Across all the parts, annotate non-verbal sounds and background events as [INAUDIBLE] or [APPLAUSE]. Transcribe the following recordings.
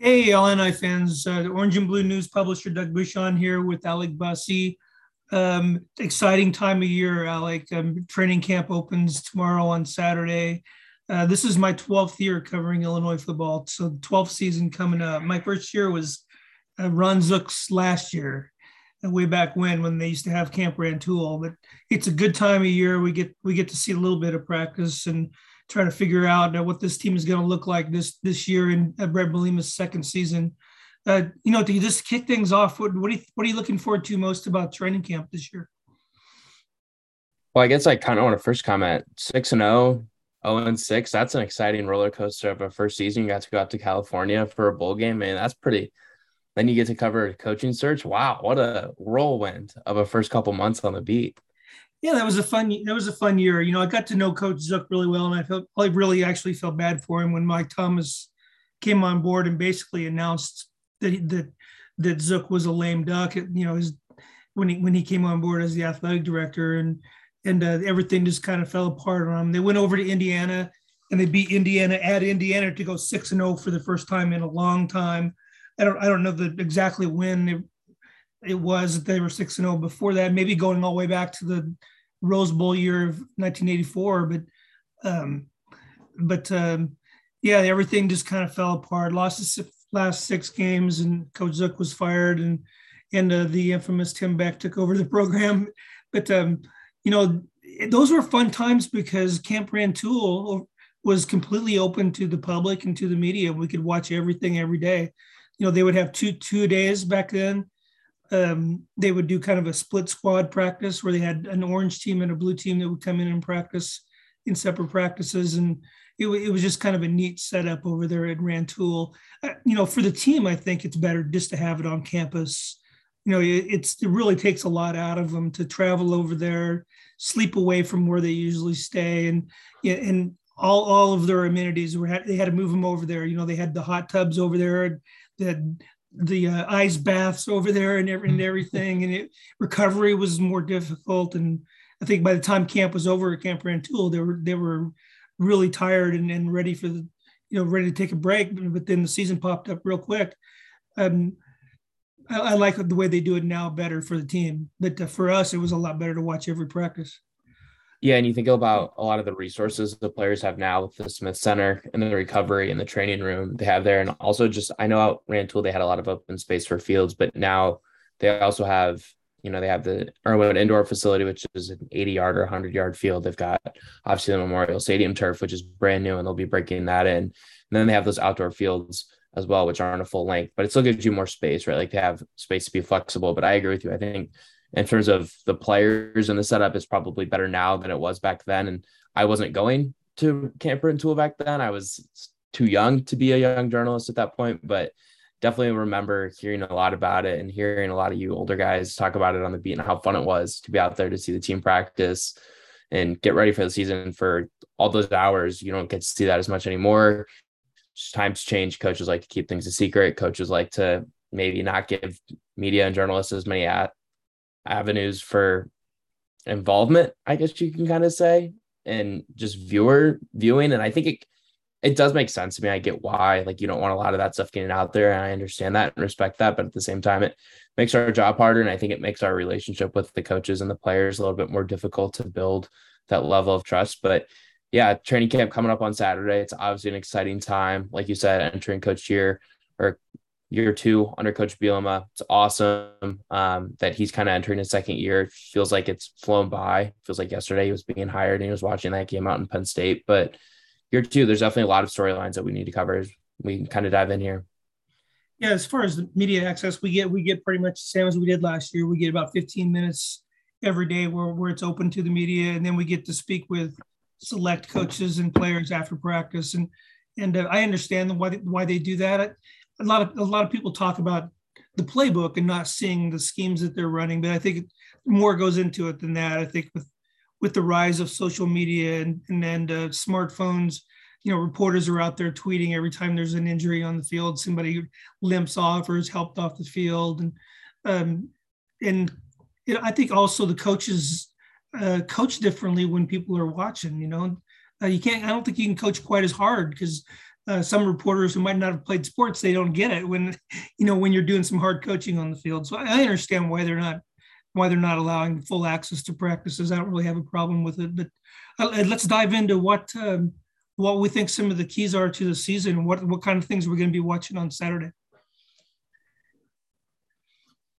Hey, Illini fans, uh, Orange and Blue News publisher Doug Bucshon here with Alec Busse. Um, exciting time of year, Alec. Um, training camp opens tomorrow on Saturday. Uh, this is my 12th year covering Illinois football. So, 12th season coming up. My first year was uh, Ron Zook's last year, uh, way back when, when they used to have Camp Rantoul. But it's a good time of year. We get we get to see a little bit of practice and trying to figure out uh, what this team is going to look like this this year in uh, Bret Bielema's second season. Uh, you know, to just kick things off, what what are, you, what are you looking forward to most about training camp this year? Well, I guess I kind of want to first comment six and 0, 0 and six. That's an exciting roller coaster of a first season. You got to go out to California for a bowl game, man. that's pretty. Then you get to cover a coaching search. Wow, what a whirlwind of a first couple months on the beat yeah, that was a fun. That was a fun year. You know, I got to know Coach Zook really well, and I felt I really actually felt bad for him when Mike Thomas came on board and basically announced that that that Zook was a lame duck. You know, his, when he when he came on board as the athletic director, and and uh, everything just kind of fell apart on him. They went over to Indiana and they beat Indiana at Indiana to go six and zero oh for the first time in a long time. I don't I don't know the exactly when it was that they were 6 and 0 before that, maybe going all the way back to the Rose Bowl year of 1984. But, um, but um, yeah, everything just kind of fell apart. Lost the last six games, and Coach Zook was fired, and and uh, the infamous Tim Beck took over the [LAUGHS] program. But um, you know, those were fun times because Camp Rantoul was completely open to the public and to the media. We could watch everything every day. You know, they would have two two days back then um, they would do kind of a split squad practice where they had an orange team and a blue team that would come in and practice in separate practices. And it, it was just kind of a neat setup over there at Rantoul. Uh, you know, for the team, I think it's better just to have it on campus. You know, it, it's it really takes a lot out of them to travel over there, sleep away from where they usually stay, and and all all of their amenities were they had to move them over there. You know, they had the hot tubs over there. They had the uh, ice baths over there and, every, and mm-hmm. everything, and it, recovery was more difficult. And I think by the time camp was over at Camp Rantoul, they were they were really tired and, and ready for the you know ready to take a break. But then the season popped up real quick. Um, I, I like the way they do it now better for the team, but uh, for us, it was a lot better to watch every practice. Yeah, and you think about mm. a lot of the resources the players have now with the Smith Center and the recovery and the training room they have there, and also just I know out Rantoul they had a lot of open space for fields, but now they also have you know they have the Irwin indoor facility, which is an 80 yard or 100 yard field. They've got obviously the Memorial Stadium turf, which is brand new, and they'll be breaking that in. And then they have those outdoor fields as well, which aren't a full length, but it still gives you more space, right? Like they have space to be flexible. But I agree with you. I think in terms of the players and the setup is probably better now than it was back then. And I wasn't going to Camp Rantoul back then. I was too young to be a young journalist at that point, but definitely remember hearing a lot about it and hearing a lot of you older guys talk about it on the beat and how fun it was to be out there to see the team practice and get ready for the season for all those hours. You don't get to see that as much anymore. Times change. Coaches like to keep things a secret. Coaches like to maybe not give media and journalists as many at avenues for involvement, I guess you can kind of say, and just viewer viewing. And I think it it does make sense to me. I get why like you don't want a lot of that stuff getting out there, and I understand that and respect that. But at the same time, it makes our job harder, and I think it makes our relationship with the coaches and the players a little bit more difficult to build that level of trust. But yeah, training camp coming up on Saturday. It's obviously an exciting time, like you said, entering coach year or year two under Coach Bielema. It's awesome um, that he's kind of entering his second year. Feels like it's flown by. feels like yesterday he was being hired and he was watching that game out in Penn State. But year two, there's definitely a lot of storylines that we need to cover. We can kind of dive in here. Yeah, as far as the media access, we get we get pretty much the same as we did last year. We get about 15 minutes every day where, where it's open to the media, and then we get to speak with select coaches and players after practice. And and uh, I understand why they, why they do that a lot of a lot of people talk about the playbook and not seeing the schemes that they're running, but I think more goes into it than that. I think with with the rise of social media and and, and uh, smartphones, you know, reporters are out there tweeting every time there's an injury on the field, somebody limps off or is helped off the field, and um, and you know, I think also the coaches uh, coach differently when people are watching. You know, uh, you can't. I don't think you can coach quite as hard because uh, some reporters who might not have played sports they don't get it when you know when you're doing some hard coaching on the field. So I, understand why they're not why they're not allowing full access to practices. I don't really have a problem with it. But uh, let's dive into what um, what we think some of the keys are to the season what what kind of things we're going to be watching on Saturday.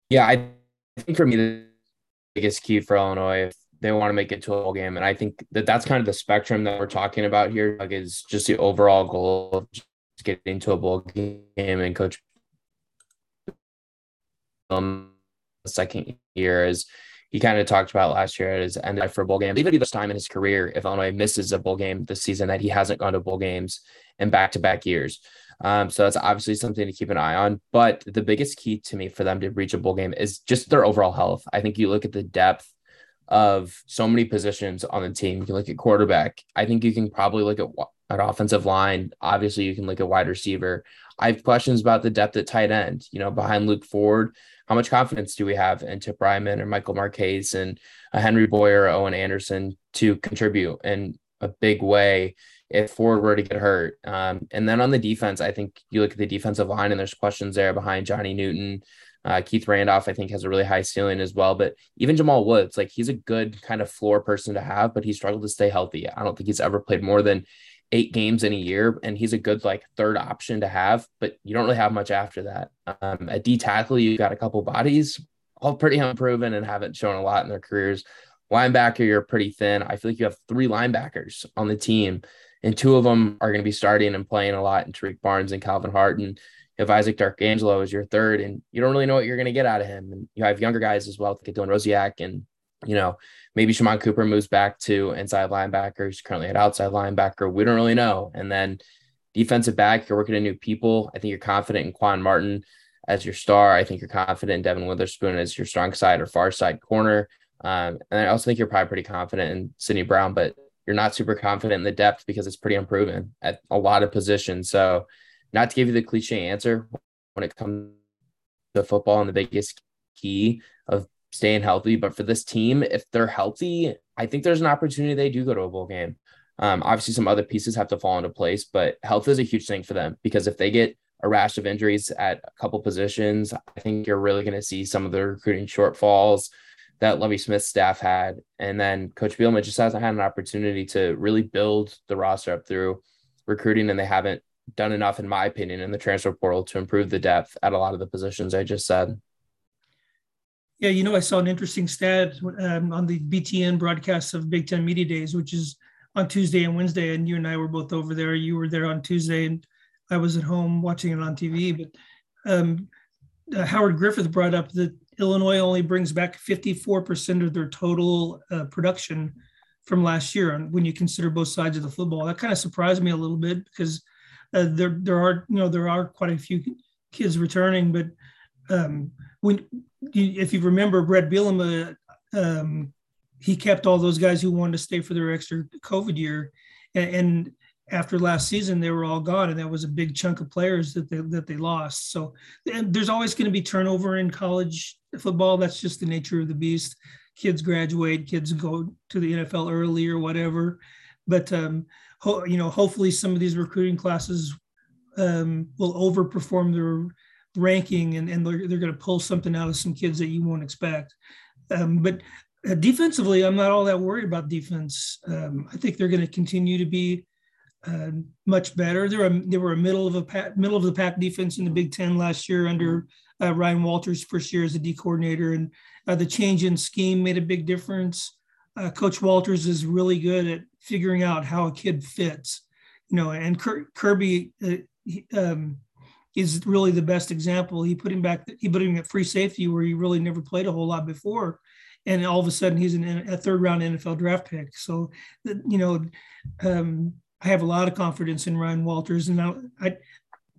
Yeah, I think for me the biggest key for Illinois they want to make it to a bowl game. And I think that that's kind of the spectrum that we're talking about here. Like, is just the overall goal of just getting to a bowl game and coach um the second year is he kind of talked about last year at his end for a bowl game. Even this time in his career, if Illinois misses a bowl game this season, that he hasn't gone to bowl games in back to back years. Um, so that's obviously something to keep an eye on. But the biggest key to me for them to reach a bowl game is just their overall health. I think you look at the depth of so many positions on the team. You can look at quarterback. I think you can probably look at an offensive line. Obviously, you can look at wide receiver. I have questions about the depth at tight end. You know, behind Luke Ford, how much confidence do we have in Tip Reiman or Michael Marchese and a Henry Boyer or Owen Anderson to contribute in a big way if Ford were to get hurt? Um, and then on the defense, I think you look at the defensive line and there's questions there behind Johnny Newton. Uh, Keith Randolph, I think, has a really high ceiling as well. But even Jamal Woods, like he's a good kind of floor person to have, but he struggled to stay healthy. I don't think he's ever played more than eight games in a year, and he's a good like third option to have. But you don't really have much after that. Um, at D tackle, you've got a couple bodies, all pretty unproven and haven't shown a lot in their careers. Linebacker, you're pretty thin. I feel like you have three linebackers on the team, and two of them are going to be starting and playing a lot in Tariq Barnes and Calvin Harton if Isaac Darkangelo is your third and you don't really know what you're going to get out of him. And you have younger guys as well, like Dylan Rosiak and, you know, maybe Shimon Cooper moves back to inside linebacker. He's currently at outside linebacker. We don't really know. And then defensive back, you're working at new people. I think you're confident in Quan Martin as your star. I think you're confident in Devin Witherspoon as your strong side or far side corner. Um, and I also think you're probably pretty confident in Sydney Brown, but you're not super confident in the depth because it's pretty unproven at a lot of positions. So not to give you the cliche answer when it comes to football and the biggest key of staying healthy, but for this team, if they're healthy, I think there's an opportunity they do go to a bowl game. Um, obviously, some other pieces have to fall into place, but health is a huge thing for them because if they get a rash of injuries at a couple positions, I think you're really going to see some of the recruiting shortfalls that Lovie Smith's staff had. And then Coach Bielema just hasn't had an opportunity to really build the roster up through recruiting, and they haven't done enough, in my opinion, in the transfer portal to improve the depth at a lot of the positions I just said. Yeah, you know, I saw an interesting stat um, on the BTN broadcast of Big Ten Media Days, which is on Tuesday and Wednesday, and you and I were both over there. You were there on Tuesday, and I was at home watching it on TV. But um, uh, Howard Griffith brought up that Illinois only brings back 54% of their total uh, production from last year. And when you consider both sides of the football, that kind of surprised me a little bit because uh, there there are you know there are quite a few kids returning, but um, when if you remember Bret Bielema, um, he kept all those guys who wanted to stay for their extra COVID year, and, and after last season they were all gone, and that was a big chunk of players that they that they lost. So there's always going to be turnover in college football. That's just the nature of the beast. Kids graduate, kids go to the NFL early or whatever, but um, ho- you know, hopefully some of these recruiting classes um, will overperform their ranking and, and they're, they're going to pull something out of some kids that you won't expect. Um, but uh, defensively, I'm not all that worried about defense. Um, I think they're going to continue to be uh, much better. They were they were a middle of a pack, middle of the pack defense in the Big Ten last year under uh, Ryan Walters' first year as a D coordinator, and uh, the change in scheme made a big difference. Uh, Coach Walters is really good at figuring out how a kid fits, you know, and Kerby uh, he, um, is really the best example. He put him back, he put him at free safety where he really never played a whole lot before. And all of a sudden he's an, a third round NFL draft pick. So, you know, um, I have a lot of confidence in Ryan Walters and I, I,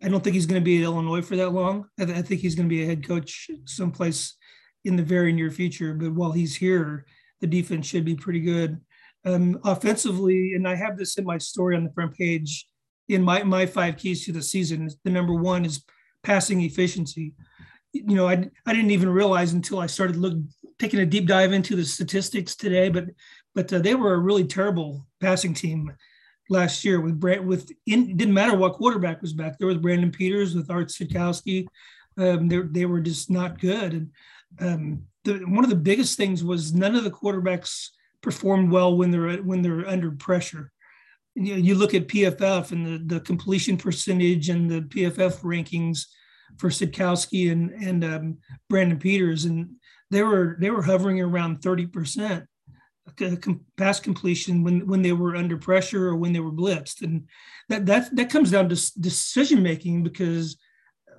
I don't think he's going to be at Illinois for that long. I, th- I think he's going to be a head coach someplace in the very near future. But while he's here, the defense should be pretty good. Um, offensively, and I have this in my story on the front page. In my my five keys to the season, the number one is passing efficiency. You know, I I didn't even realize until I started looking taking a deep dive into the statistics today, but but uh, they were a really terrible passing team. last year with with in, didn't matter what quarterback was back there with Brandon Peters with Art Sitkowski. Um, they they were just not good. And um, the, one of the biggest things was none of the quarterbacks performed well when they're when they're under pressure. You, know, you look at PFF and the, the completion percentage and the PFF rankings for Sitkowski and and um, Brandon Peters, and they were they were hovering around thirty percent pass completion when when they were under pressure or when they were blitzed, and that that that comes down to decision making because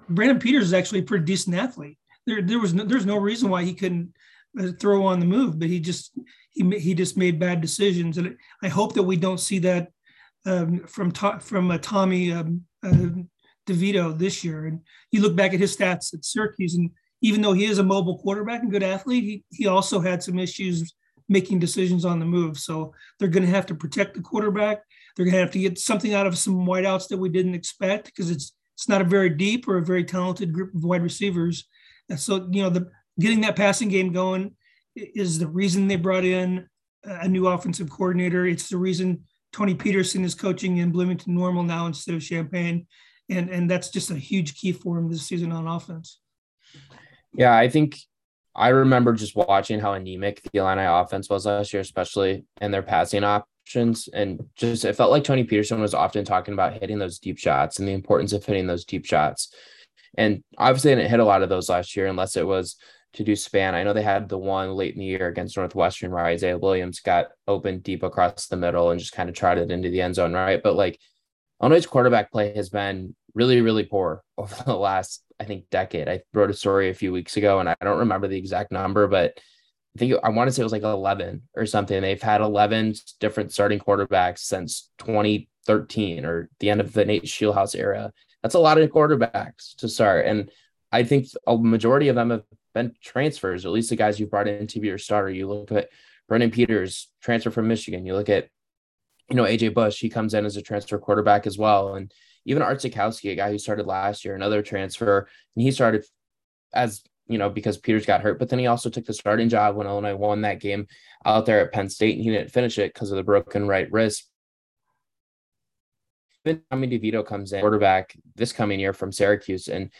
Brandon Peters is actually a pretty decent athlete. There there was no, there's no reason why he couldn't uh, throw on the move, but he just he he just made bad decisions, and I hope that we don't see that um, from from uh, Tommy um, uh, DeVito this year. And you look back at his stats at Syracuse, and even though he is a mobile quarterback and good athlete, he he also had some issues making decisions on the move. So they're going to have to protect the quarterback. They're going to have to get something out of some wideouts that we didn't expect because it's it's not a very deep or a very talented group of wide receivers. So you know the getting that passing game going is the reason they brought in a new offensive coordinator. It's the reason Tony Petersen is coaching in Bloomington Normal now instead of Champaign, and and that's just a huge key for him this season on offense. Yeah, I think I remember just watching how anemic the Illini offense was last year, especially in their passing options. And just it felt like Tony Petersen was often talking about hitting those deep shots and the importance of hitting those deep shots. And obviously, didn't hit a lot of those last year unless it was to do span. I know they had the one late in the year against Northwestern where Isaiah Williams got open deep across the middle and just kind of trotted into the end zone, right? But like Illinois' quarterback play has been really, really poor [LAUGHS] over the last I think decade. I wrote a story a few weeks ago and I don't remember the exact number, but I think I want to say it was like 11 or something. They've had 11 different starting quarterbacks since 2013 or the end of the Nate Scheelhaase era. That's a lot of quarterbacks to start. And I think a majority of them have been transfers, or at least the guys you brought in to be your starter. You look at Brandon Peters, transfer from Michigan. You look at, you know, AJ Bush, he comes in as a transfer quarterback as well. And even Art Sitkowski, a guy who started last year, another transfer, and he started as you know because Peters got hurt, but then he also took the starting job when Illinois won that game out there at Penn State, and he didn't finish it because of the broken right wrist. Then Tommy DeVito comes in, quarterback this coming year from Syracuse, and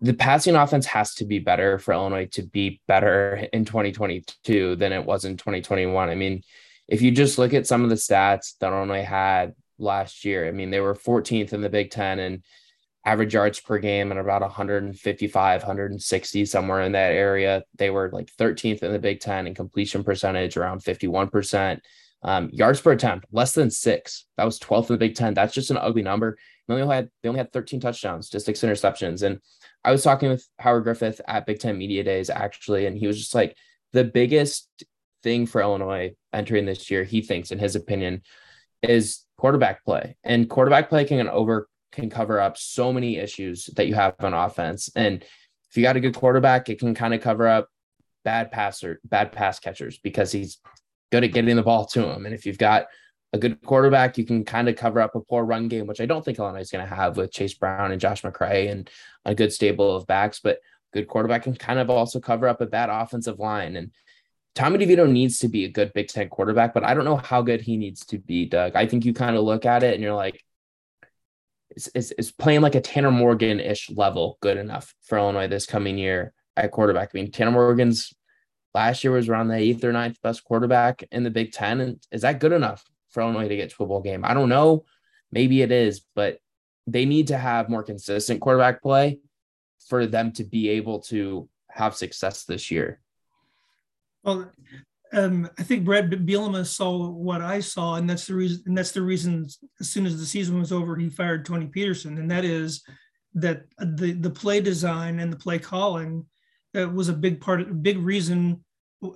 the passing offense has to be better for Illinois to be better in 2022 than it was in 2021. I mean, if you just look at some of the stats that Illinois had last year. I mean, they were 14th in the Big Ten and average yards per game and about 155, 160, somewhere in that area. They were like 13th in the Big Ten and completion percentage, around 51%. Um, yards per attempt, less than six. That was 12th in the Big Ten. That's just an ugly number. They only had they only had 13 touchdowns, just six interceptions. And I was talking with Howard Griffith at Big Ten Media Days actually, and he was just like the biggest thing for Illinois entering this year, he thinks, in his opinion, is quarterback play. And quarterback play can over can cover up so many issues that you have on offense. And if you got a good quarterback, it can kind of cover up bad passer, bad pass catchers because he's good at getting the ball to him. And if you've got a good quarterback, you can kind of cover up a poor run game, which I don't think Illinois is going to have with Chase Brown and Josh McCray and a good stable of backs. But good quarterback can kind of also cover up a bad offensive line. And Tommy DeVito needs to be a good Big Ten quarterback, but I don't know how good he needs to be, Doug. I think you kind of look at it and you're like, is, is, is playing like a Tanner Morgan ish level good enough for Illinois this coming year at quarterback? I mean, Tanner Morgan's last year was around the eighth or ninth best quarterback in the Big Ten. And is that good enough for Illinois to get to a bowl game? I don't know. Maybe it is, but they need to have more consistent quarterback play for them to be able to have success this year. Well, um, I think Brad Bielema saw what I saw, and that's the reason. And that's the reason. As soon as the season was over, he fired Tony Petersen, and that is that the the play design and the play calling uh, was a big part, a big reason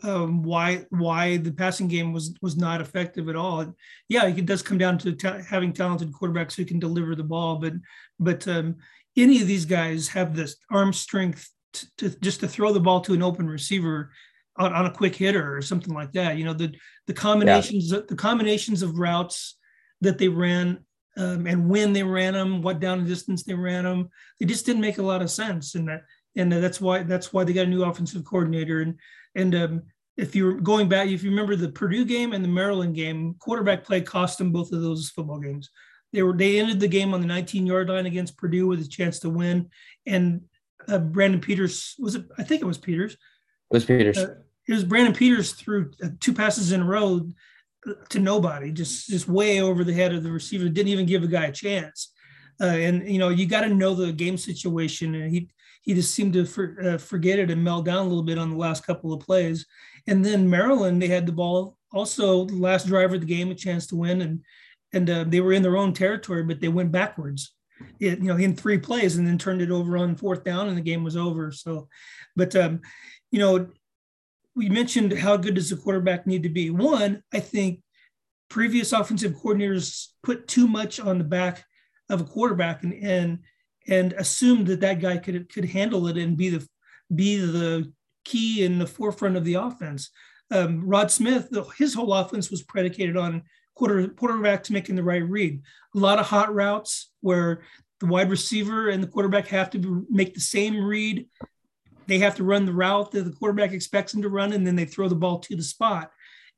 um, why why the passing game was was not effective at all. Yeah, it does come down to ta- having talented quarterbacks who can deliver the ball, but but um, any of these guys have this arm strength to, to, just to throw the ball to an open receiver on, on a quick hitter or something like that. You know, the the combinations yeah. the combinations of routes that they ran um, and when they ran them, what down and distance they ran them, they just didn't make a lot of sense. And that and that's why that's why they got a new offensive coordinator and and um, if you're going back, if you remember the Purdue game and the Maryland game, quarterback play cost them both of those football games. They were they ended the game on the 19 yard line against Purdue with a chance to win. And uh, Brandon Peters was it? I think it was Peters. It was Peters. Uh, it was Brandon Peters threw uh, two passes in a row to nobody, just just way over the head of the receiver. Didn't even give a guy a chance. Uh, and you know you got to know the game situation. And he he just seemed to for, uh, forget it and melt down a little bit on the last couple of plays. And then Maryland, they had the ball also the last drive of the game, a chance to win, and and uh, they were in their own territory, but they went backwards. It, you know, in three plays, and then turned it over on fourth down, and the game was over. So, but um, you know, we mentioned how good does the quarterback need to be? One, I think previous offensive coordinators put too much on the back of a quarterback and and and assumed that that guy could could handle it and be the be the key in the forefront of the offense. Um, Rod Smith, his whole offense was predicated on quarter quarterbacks making the right read. A lot of hot routes where the wide receiver and the quarterback have to make the same read they have to run the route that the quarterback expects them to run, and then they throw the ball to the spot.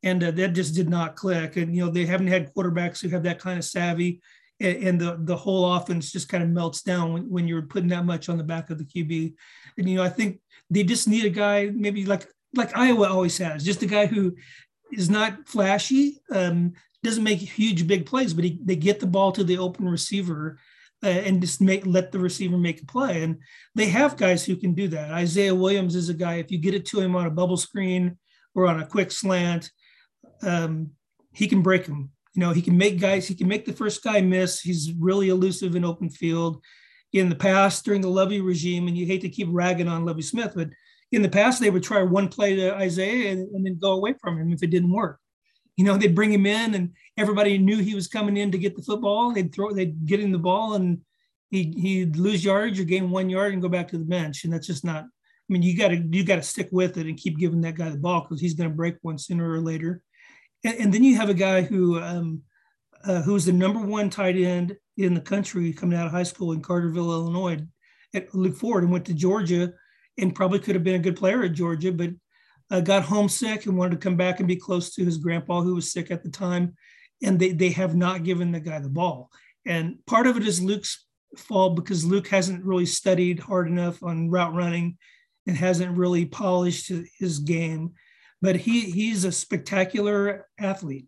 And uh, that just did not click. And you know they haven't had quarterbacks who have that kind of savvy, and, the the whole offense just kind of melts down when, when you're putting that much on the back of the QB. And you know I think they just need a guy maybe like like Iowa always has, just a guy who is not flashy, um, doesn't make huge big plays, but he, they get the ball to the open receiver uh, and just make let the receiver make a play. And they have guys who can do that. Isaiah Williams is a guy. If you get it to him on a bubble screen or on a quick slant, um, he can break them. You know, he can make guys. He can make the first guy miss. He's really elusive in open field. In the past, during the Lovie regime, and you hate to keep ragging on Lovie Smith, but in the past they would try one play to Isaiah and, and then go away from him if it didn't work you know, they'd bring him in and everybody knew he was coming in to get the football. They'd throw, they'd get him the ball and he'd, he'd lose yardage or gain one yard and go back to the bench. And that's just not, I mean, you got to, you got to stick with it and keep giving that guy the ball because he's going to break one sooner or later. And, and then you have a guy who, um, uh, was the number one tight end in the country coming out of high school in Carterville, Illinois, at Luke Ford and went to Georgia and probably could have been a good player at Georgia, but uh, got homesick and wanted to come back and be close to his grandpa who was sick at the time. And they, they have not given the guy the ball. And part of it is Luke's fault because Luke hasn't really studied hard enough on route running and hasn't really polished his game. But he he's a spectacular athlete.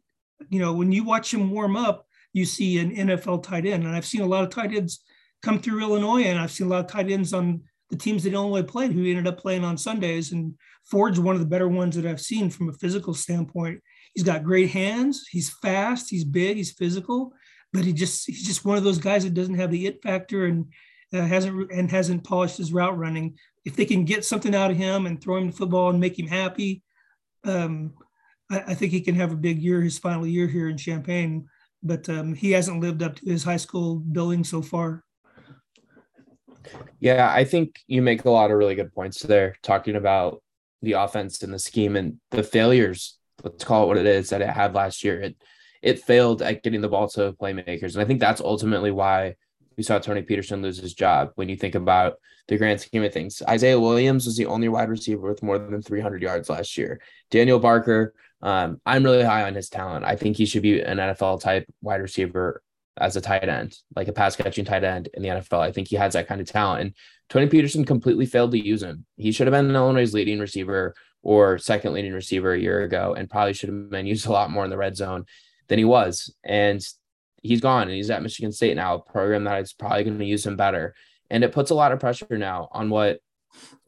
You know, when you watch him warm up, you see an NFL tight end. And I've seen a lot of tight ends come through Illinois, and I've seen a lot of tight ends on the teams that Illinois played who ended up playing on Sundays. And Ford's one of the better ones that I've seen from a physical standpoint. He's got great hands. He's fast. He's big. He's physical, but he just he's just one of those guys that doesn't have the it factor and uh, hasn't and hasn't polished his route running. If they can get something out of him and throw him the football and make him happy, um, I, I, think he can have a big year. His final year here in Champaign, but um, he hasn't lived up to his high school billing so far. Yeah, I think you make a lot of really good points there, talking about the offense and the scheme and the failures. Let's call it what it is that it had last year. It it failed at getting the ball to playmakers, and I think that's ultimately why we saw Tony Petersen lose his job. When you think about the grand scheme of things, Isaiah Williams was the only wide receiver with more than 300 yards last year. Daniel Barker, um, I'm really high on his talent. I think he should be an NFL type wide receiver as a tight end, like a pass catching tight end in the NFL. I think he has that kind of talent. And Tony Peterson completely failed to use him. He should have been Illinois' leading receiver or second leading receiver a year ago and probably should have been used a lot more in the red zone than he was. And he's gone and he's at Michigan State now, a program that is probably going to use him better. And it puts a lot of pressure now on what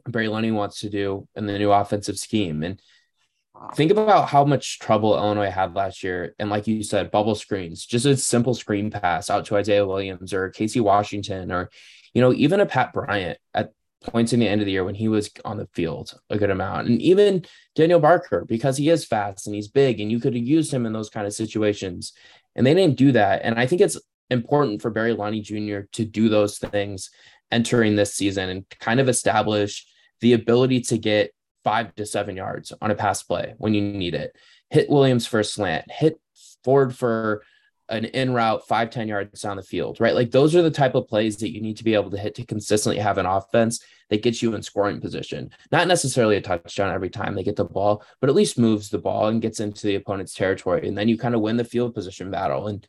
Barry Lunney wants to do in the new offensive scheme. And think about how much trouble Illinois had last year. And like you said, bubble screens, just a simple screen pass out to Isaiah Williams or Casey Washington, or, you know, even a Pat Bryant at points in the end of the year when he was on the field a good amount. And even Daniel Barker, because he is fast and he's big and you could have used him in those kind of situations. And they didn't do that. And I think it's important for Barry Lunney Jr. to do those things entering this season and kind of establish the ability to get five to seven yards on a pass play when you need it. Hit Williams for a slant, hit Ford for an in route five ten yards down the field, right? Like those are the type of plays that you need to be able to hit to consistently have an offense that gets you in scoring position. Not necessarily a touchdown every time they get the ball, but at least moves the ball and gets into the opponent's territory. And then you kind of win the field position battle. And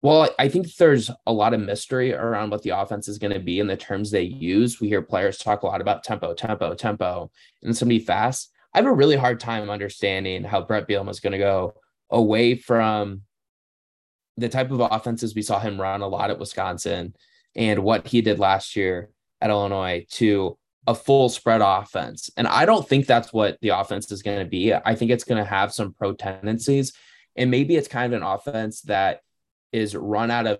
well, I think there's a lot of mystery around what the offense is going to be in the terms they use. We hear players talk a lot about tempo, tempo, tempo, and be fast. I have a really hard time understanding how Bret Bielema is going to go away from the type of offenses we saw him run a lot at Wisconsin and what he did last year at Illinois to a full spread offense. And I don't think that's what the offense is going to be. I think it's going to have some pro tendencies. And maybe it's kind of an offense that is run out of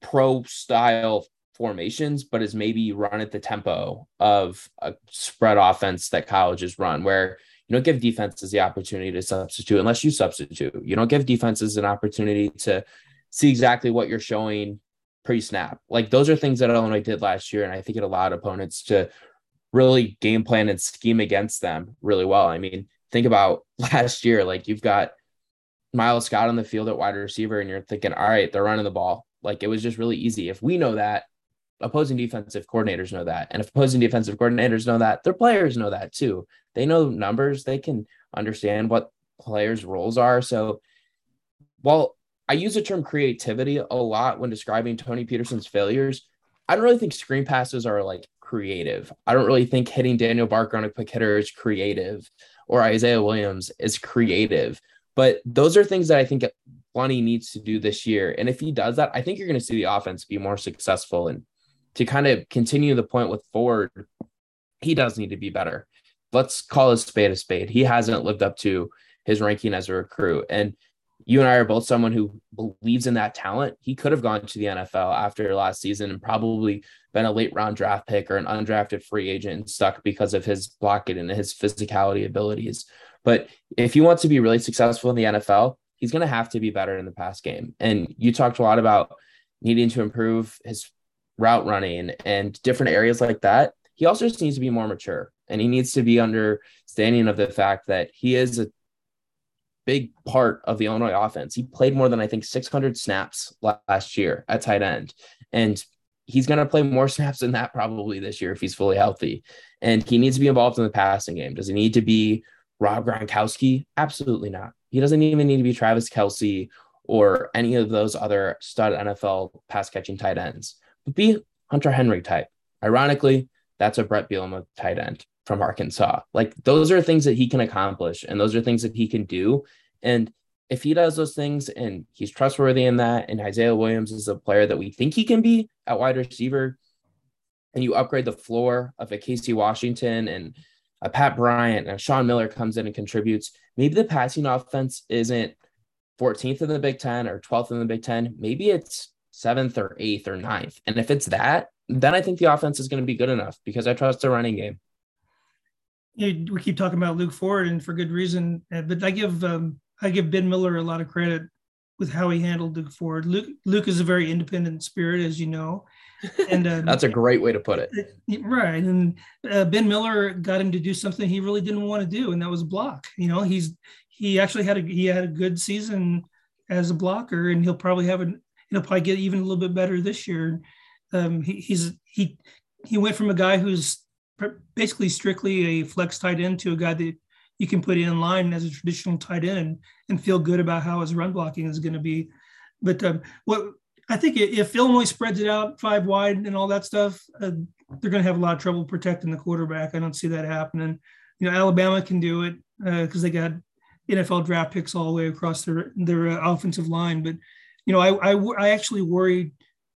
pro style formations, but is maybe run at the tempo of a spread offense that colleges run, where you don't give defenses the opportunity to substitute unless you substitute. You don't give defenses an opportunity to see exactly what you're showing pre-snap. Like those are things that Illinois did last year, and I think it allowed opponents to really game plan and scheme against them really well. I mean, think about [LAUGHS] last year. Like you've got Miles Scott on the field at wide receiver, and you're thinking, all right, they're running the ball. Like it was just really easy. If we know that, opposing defensive coordinators know that. And if opposing defensive coordinators know that, their players know that too. They know numbers, they can understand what players' roles are. So while I use the term creativity a lot when describing Tony Petersen's failures, I don't really think screen passes are like creative. I don't really think hitting Daniel Barker on a quick hitter is creative or Isaiah Williams is creative. But those are things that I think Lunney needs to do this year. And if he does that, I think you're going to see the offense be more successful. And to kind of continue the point with Ford, he does need to be better. Let's call a spade a spade. He hasn't lived up to his ranking as a recruit. And you and I are both someone who believes in that talent. He could have gone to the NFL after last season and probably been a late round draft pick or an undrafted free agent and stuck because of his blocking and his physicality abilities. But if he wants to be really successful in the NFL, he's going to have to be better in the pass game. And you talked a lot about needing to improve his route running and different areas like that. He also just needs to be more mature and he needs to be understanding of the fact that he is a big part of the Illinois offense. He played more than I think 600 snaps last year at tight end. And he's going to play more [LAUGHS] snaps than that probably this year if he's fully healthy. And he needs to be involved in the passing game. Does he need to be Rob Gronkowski? Absolutely not. He doesn't even need to be Travis Kelce or any of those other stud NFL pass catching tight ends be Hunter Henry type. Ironically, that's a Bret Bielema tight end from Arkansas. Like those are things that he can accomplish and those are things that he can do. And if he does those things and he's trustworthy in that, and Isaiah Williams is a player that we think he can be at wide receiver, and you upgrade the floor of a Casey Washington and a Pat Bryant and Sean Miller comes in and contributes, maybe the passing offense isn't 14th in the Big Ten or 12th in the Big Ten. Maybe it's seventh or eighth or ninth. And if it's that, then I think the offense is going to be good enough because I trust the running game. Yeah, we keep talking about Luke Ford, and for good reason. Uh, but I give um, I give Ben Miller a lot of credit with how he handled Luke Ford. Luke Luke is a very independent spirit, as you know, and uh, [LAUGHS] that's a great way to put it. [LAUGHS] Right, and uh, Ben Miller got him to do something he really didn't want to do, and that was block. You know, he's he actually had a he had a good season as a blocker, and he'll probably have an he'll probably get even a little bit better this year. Um, he, he's he he went from a guy who's basically strictly a flex tight end to a guy that you can put in line as a traditional tight end and feel good about how his run blocking is going to be. But um, what I think if Illinois spreads it out five wide and all that stuff, uh, they're going to have a lot of trouble protecting the quarterback. I don't see that happening. You know, Alabama can do it because uh, they got NFL draft picks all the way across their their uh, offensive line, but you know, I, I, I actually worried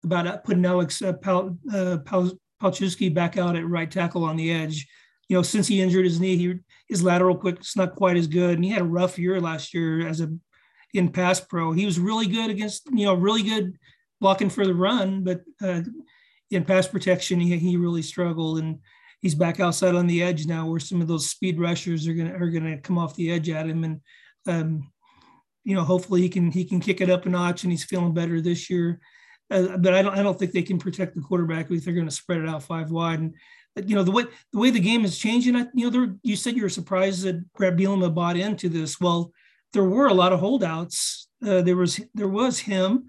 about putting Alex uh, Pal, uh, Pal, Palczewski back out at right tackle on the edge. You know, since he injured his knee, he, his lateral quick's not quite as good, and he had a rough year last year as a in pass pro. He was really good against, you know, really good blocking for the run, but uh, in pass protection, he, he really struggled. And he's back outside on the edge now, where some of those speed rushers are gonna are gonna come off the edge at him. And um, you know, hopefully he can he can kick it up a notch and he's feeling better this year. Uh, but I don't I don't think they can protect the quarterback if they're going to spread it out five wide. And you know the way the way the game is changing. I, You know, there you said you were surprised that Bret Bielema bought into this. Well, there were a lot of holdouts Uh, there was there was him.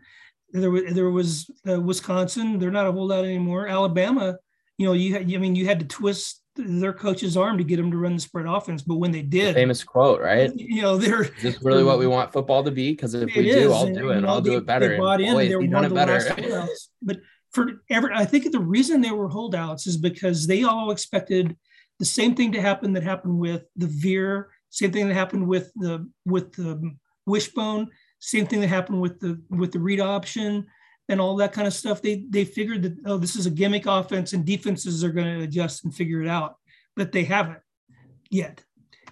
There was there was uh, Wisconsin. They're not a holdout anymore. Alabama. You know, you had, I mean, you had to twist their coach's arm to get them to run the spread offense. But when they did, the famous quote, right? You know, they're is this really what we [LAUGHS] want football to be? Because if we is, do, I'll do it. And, I'll do it better. They bought in. they were one of the better. But for ever, I think the reason they were holdouts is because they all expected the same thing to happen that happened with the Veer, same thing that happened with the with the Wishbone, same thing that happened with the with the read option and all that kind of stuff. They they figured that oh, this is a gimmick offense and defenses are going to adjust and figure it out, but they haven't yet.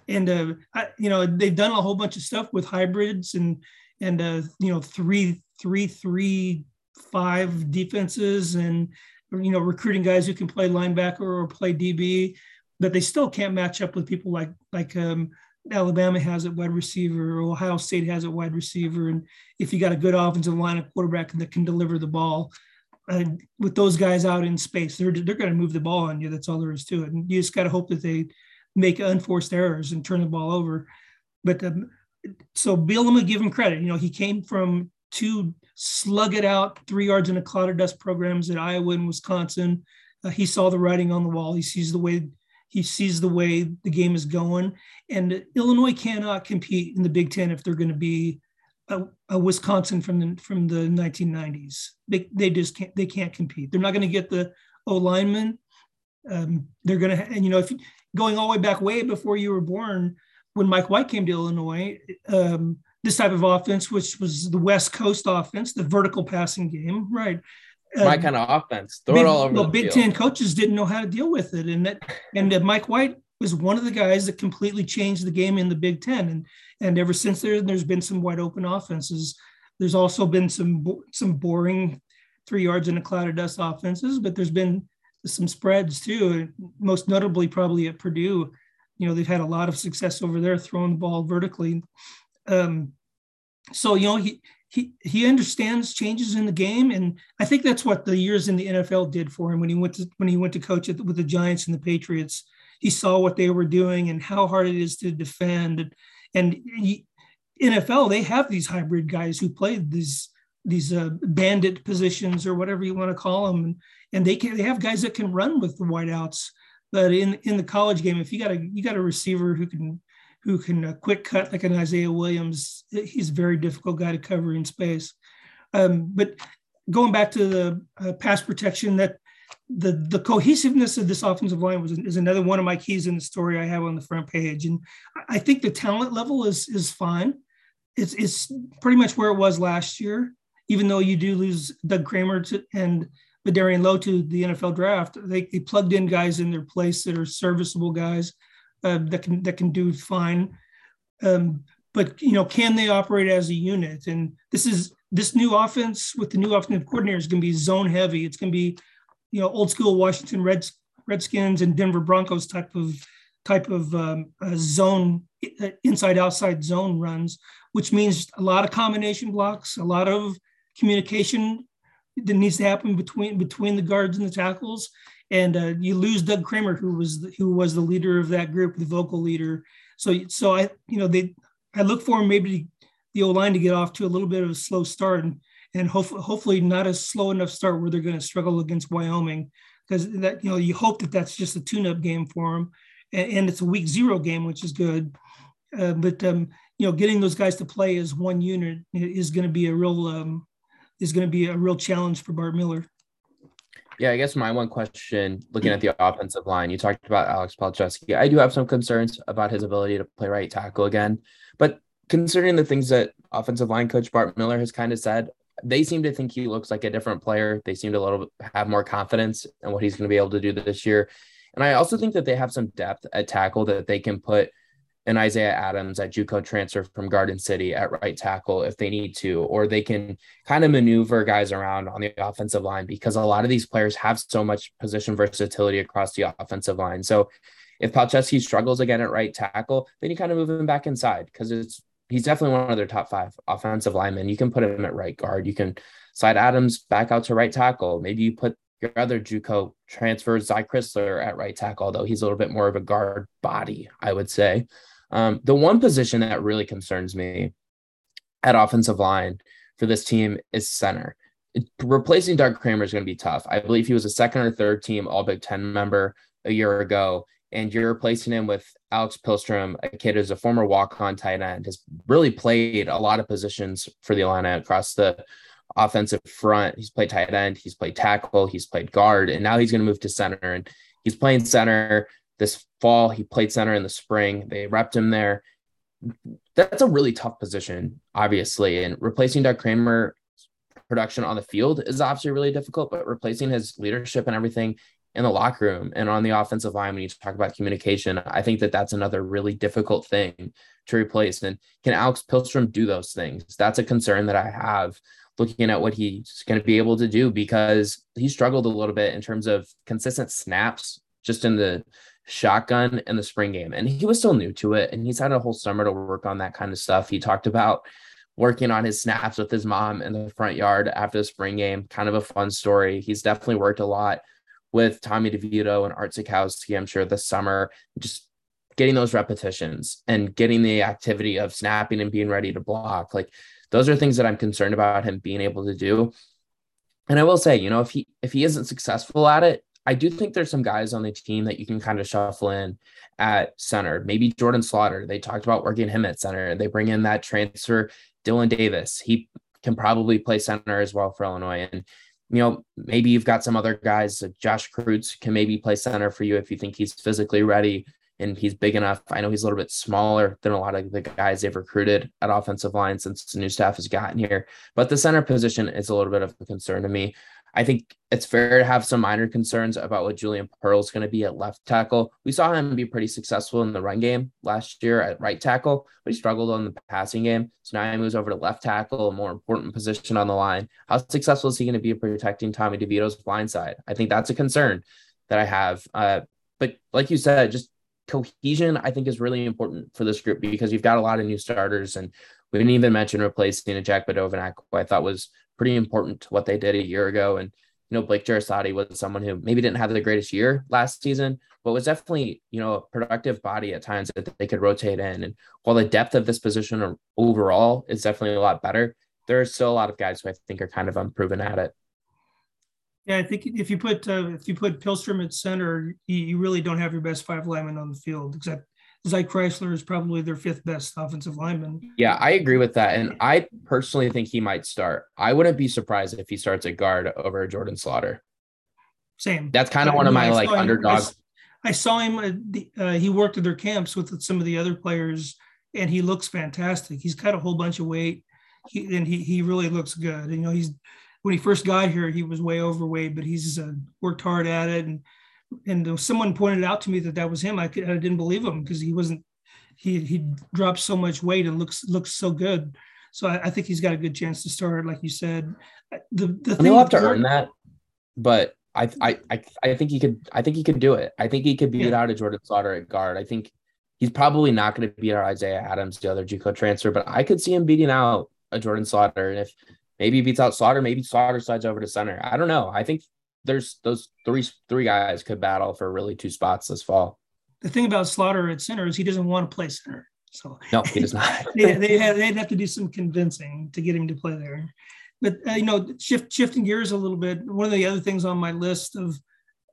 And uh, I, you know they've done a whole bunch of stuff with hybrids and and uh, you know three three three five defenses and you know recruiting guys who can play linebacker or play DB, but they still can't match up with people like like um, Alabama has at wide receiver, or Ohio State has at wide receiver, and if you got a good offensive line, a quarterback that can deliver the ball, and with those guys out in space, they're they're going to move the ball on you. That's all there is to it. And you just got to hope that they make unforced errors and turn the ball over. But um, so Bielema, give him credit. You know, he came from two slug it out three yards in a cloud of dust programs at Iowa and Wisconsin. Uh, he saw the writing on the wall. He sees the way he sees the way the game is going. And Illinois cannot compete in the Big Ten if they're going to be a, a, Wisconsin from the from the 1990s. They, they just can't they can't compete. They're not going to get the O lineman. Um, they're going to and you know if going all the way back way before you were born, when Mike White came to Illinois, um, this type of offense, which was the West Coast offense, the vertical passing game, right? My kind of offense. Throw big, it all over. Well, Big Ten coaches didn't know how to deal with it, and that and uh, Mike White was one of the guys that completely changed the game in the Big Ten, and and ever since there, there's been some wide open offenses. There's also been some some boring three yards in a cloud of dust offenses, but there's been some spreads too. Most notably, probably at Purdue, you know they've had a lot of success over there throwing the ball vertically. Um, so you know he he he understands changes in the game, and I think that's what the years in the NFL did for him when he went to when he went to coach with the Giants and the Patriots. He saw what they were doing and how hard it is to defend. And, he, NFL, they have these hybrid guys who play these these uh, bandit positions or whatever you want to call them, and, and they can they have guys that can run with the wideouts. But in in the college game, if you got a you got a receiver who can who can uh, quick cut like an Isaiah Williams. He's a very difficult guy to cover in space. Um, but going back to the uh, pass protection, that the the cohesiveness of this offensive line was is another one of my keys in the story I have on the front page, and I think the talent level is is fine. It's it's pretty much where it was last year, even though you do lose Doug Kramer to, and Vederian Lowe to the NFL draft. They, they plugged in guys in their place that are serviceable guys uh, that can that can do fine. Um, but you know, can they operate as a unit? And this is this new offense with the new offensive coordinator is going to be zone heavy. It's going to be, you know, old school Washington Reds, Redskins and Denver Broncos type of type of um, zone uh, inside outside zone runs, which means a lot of combination blocks, a lot of communication that needs to happen between between the guards and the tackles, and uh, you lose Doug Kramer, who was the, who was the leader of that group, the vocal leader. So so I you know they I look for maybe the O line to get off to a little bit of a slow start and and hopefully hopefully not a slow enough start where they're going to struggle against Wyoming because that you know you hope that that's just a tune-up game for them and, and it's a week zero game which is good uh, but um, you know getting those guys to play as one unit is going to be a real um, is going to be a real challenge for Bart Miller. Yeah, I guess my one question, looking at the offensive line, you talked about Alex Palczewski. I do have some concerns about his ability to play right tackle again, but considering the things that offensive line coach Bart Miller has kind of said, they seem to think he looks like a different player. They seem to a little have more confidence in what he's going to be able to do this year. And I also think that they have some depth at tackle that they can put an Isaiah Adams at JUCO transfer from Garden City at right tackle if they need to, or they can kind of maneuver guys around on the offensive line because a lot of these players have so much position versatility across the offensive line. So if Palczewski struggles again at right tackle, then you kind of move him back inside because it's he's definitely one of their top five offensive linemen. You can put him at right guard. You can slide Adams back out to right tackle. Maybe you put your other JUCO transfer, Zy Crisler, at right tackle, although he's a little bit more of a guard body, I would say. Um, the one position that really concerns me at offensive line for this team is center. Replacing Doug Kramer is going to be tough. I believe he was a second or third team All Big Ten member a year ago, and you're replacing him with Alex Pihlstrom, a kid who's a former walk-on tight end, has really played a lot of positions for the Illini across the offensive front. He's played tight end, he's played tackle, he's played guard, and now he's going to move to center. And he's playing center this fall. He played center in the spring. They repped him there. That's a really tough position, obviously. And replacing Doug Kramer production on the field is obviously really difficult, but replacing his leadership and everything in the locker room and on the offensive line when you talk about communication i think that that's another really difficult thing to replace and can alex pihlstrom do those things that's a concern that i have looking at what he's going to be able to do because he struggled a little bit in terms of consistent snaps just in the shotgun and the spring game and he was still new to it and he's had a whole summer to work on that kind of stuff he talked about working on his snaps with his mom in the front yard after the spring game kind of a fun story he's definitely worked a lot with Tommy DeVito and Art Sitkowski, I'm sure this summer, just getting those repetitions and getting the activity of snapping and being ready to block. Like those are things that I'm concerned about him being able to do. And I will say, you know, if he if he isn't successful at it, I do think there's some guys on the team that you can kind of shuffle in at center. Maybe Jordan Slaughter. They talked about working him at center. They bring in that transfer, Dylan Davis. He can probably play center as well for Illinois. And you know, maybe you've got some other guys. Josh Kreutz can maybe play center for you if you think he's physically ready and he's big enough. I know he's a little bit smaller than a lot of the guys they've recruited at offensive line since the new staff has gotten here. But the center position is a little bit of a concern to me. I think it's fair to have some minor concerns about what Julian Pearl is going to be at left tackle. We saw him be pretty successful in the run game last year at right tackle, but he struggled on the passing game. So now he moves over to left tackle, a more important position on the line. How successful is he going to be protecting Tommy DeVito's blind side? I think that's a concern that I have. Uh, but like you said, just cohesion, I think, is really important for this group because you've got a lot of new starters. And we didn't even mention replacing a Jack Badovinac, who I thought was pretty important to what they did a year ago. And you know, Blake Jeresaty was someone who maybe didn't have the greatest year last season, but was definitely, you know, a productive body at times that they could rotate in. And while the depth of this position overall is definitely a lot better, there are still a lot of guys who I think are kind of unproven at it. Yeah, I think if you put uh, if you put Pihlstrom at center, you, you, really don't have your best five linemen on the field, except Zy Crisler is probably their fifth best offensive lineman. Yeah, I agree with that. And I personally think he might start. I wouldn't be surprised if he starts at guard over Jordan Slaughter. Same. That's kind of one of my like underdogs. I, saw him. Uh, he worked at their camps with some of the other players, and he looks fantastic. He's cut a whole bunch of weight, he, and he he really looks good. You know, he's when he first got here, he was way overweight, but he's uh, worked hard at it and and someone pointed out to me that that was him. I, could, I didn't believe him because he wasn't. He he dropped so much weight and looks looks so good. So I, I think he's got a good chance to start, like you said. The the thing he'll have to earn that, but I I I I think he could. I think he could do it. I think he could beat yeah. out a Jordan Slaughter at guard. I think he's probably not going to beat out Isaiah Adams, the other JUCO transfer, but I could see him beating out a Jordan Slaughter. And if maybe he beats out Slaughter, maybe Slaughter slides over to center. I don't know. I think there's those three three guys could battle for really two spots this fall. The thing about Slaughter at center is he doesn't want to play center. So no, he does not. [LAUGHS] they, they have, they'd have to do some convincing to get him to play there. But uh, you know, shift shifting gears a little bit. One of the other things on my list of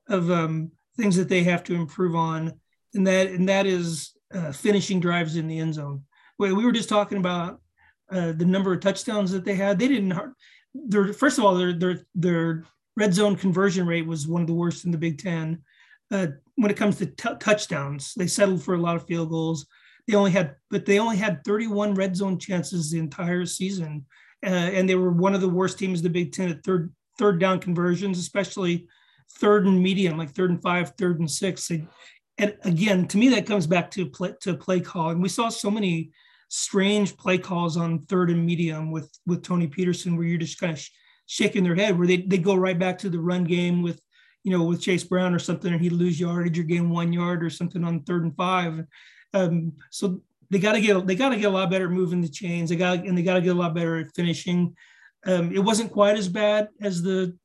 of um, things that they have to improve on, and that and that is uh, finishing drives in the end zone. We, we were just talking about uh, the number of touchdowns that they had. They didn't. They're first of all, their their their red zone conversion rate was one of the worst in the Big Ten. Uh, when it comes to t- touchdowns, they settled for a lot of field goals. They only had, but they only had 31 red zone chances the entire season, uh, and they were one of the worst teams in the Big Ten at third third down conversions, especially third and medium, like third and five, third and six. And again, to me, that comes back to play, to play calling. We saw so many strange play calls on third and medium with with Tony Petersen, where you're just kind of shaking their head where they they go right back to the run game with you know with Chase Brown or something and he'd lose yardage or gain one yard or something on third and five. Um, so they got to get they got to get a lot better at moving the chains. They got and they got to get a lot better at finishing. Um, it wasn't quite as bad as the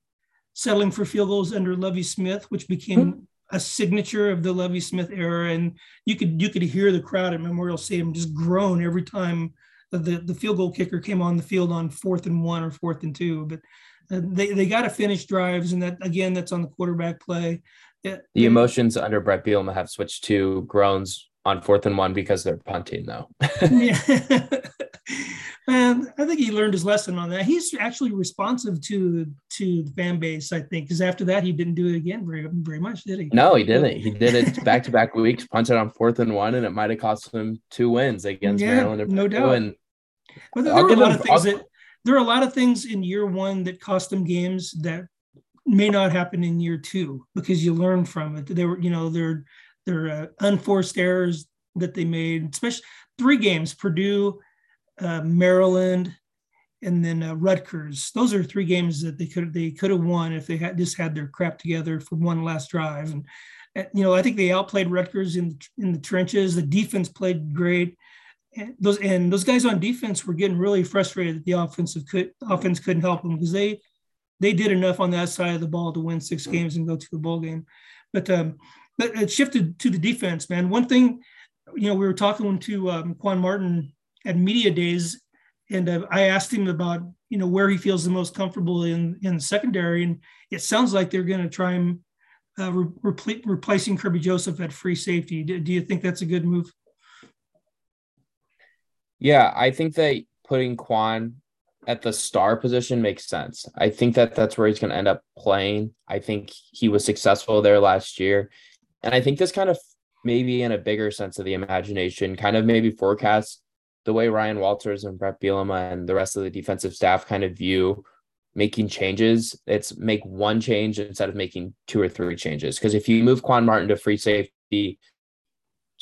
settling for field goals under Lovie Smith, which became mm-hmm. a signature of the Lovie Smith era. And you could you could hear the crowd at Memorial Stadium just groan every time the the field goal kicker came on the field on fourth and one or fourth and two, but uh, they they got to finish drives, and that again, that's on the quarterback play. Yeah. The emotions under Bret Bielema have switched to groans on fourth and one because they're punting, though. [LAUGHS] yeah. [LAUGHS] And I think he learned his lesson on that. He's actually responsive to to the fan base, I think, because after that he didn't do it again very very much, did he? No, he didn't. He did it back to back weeks, punted on fourth and one, and it might have cost him two wins against yeah, Maryland. No doubt. And but there, there were a lot him, of things I'll, that there are a lot of things in year one that cost them games that may not happen in year two because you learn from it. There were, you know, there there uh, unforced errors that they made, especially three games: Purdue, uh, Maryland, and then uh, Rutgers. Those are three games that they could they could have won if they had just had their crap together for one last drive. And uh, you know, I think they outplayed Rutgers in in the trenches. The defense played great. And those and those guys on defense were getting really frustrated that the offensive could offense couldn't help them because they they did enough on that side of the ball to win six games and go to the bowl game. But um, but it shifted to the defense, man. One thing, you know, we were talking to um, Quan Martin at media days, and uh, I asked him about you know where he feels the most comfortable in in the secondary, and it sounds like they're going to try and uh, re- replacing Kerby Joseph at free safety. Do, do you think that's a good move? Yeah, I think that putting Quan at the star position makes sense. I think that that's where he's going to end up playing. I think he was successful there last year. And I think this kind of maybe in a bigger sense of the imagination kind of maybe forecasts the way Ryan Walters and Bret Bielema and the rest of the defensive staff kind of view making changes. It's make one change instead of making two or three changes. Because if you move Quan Martin to free safety,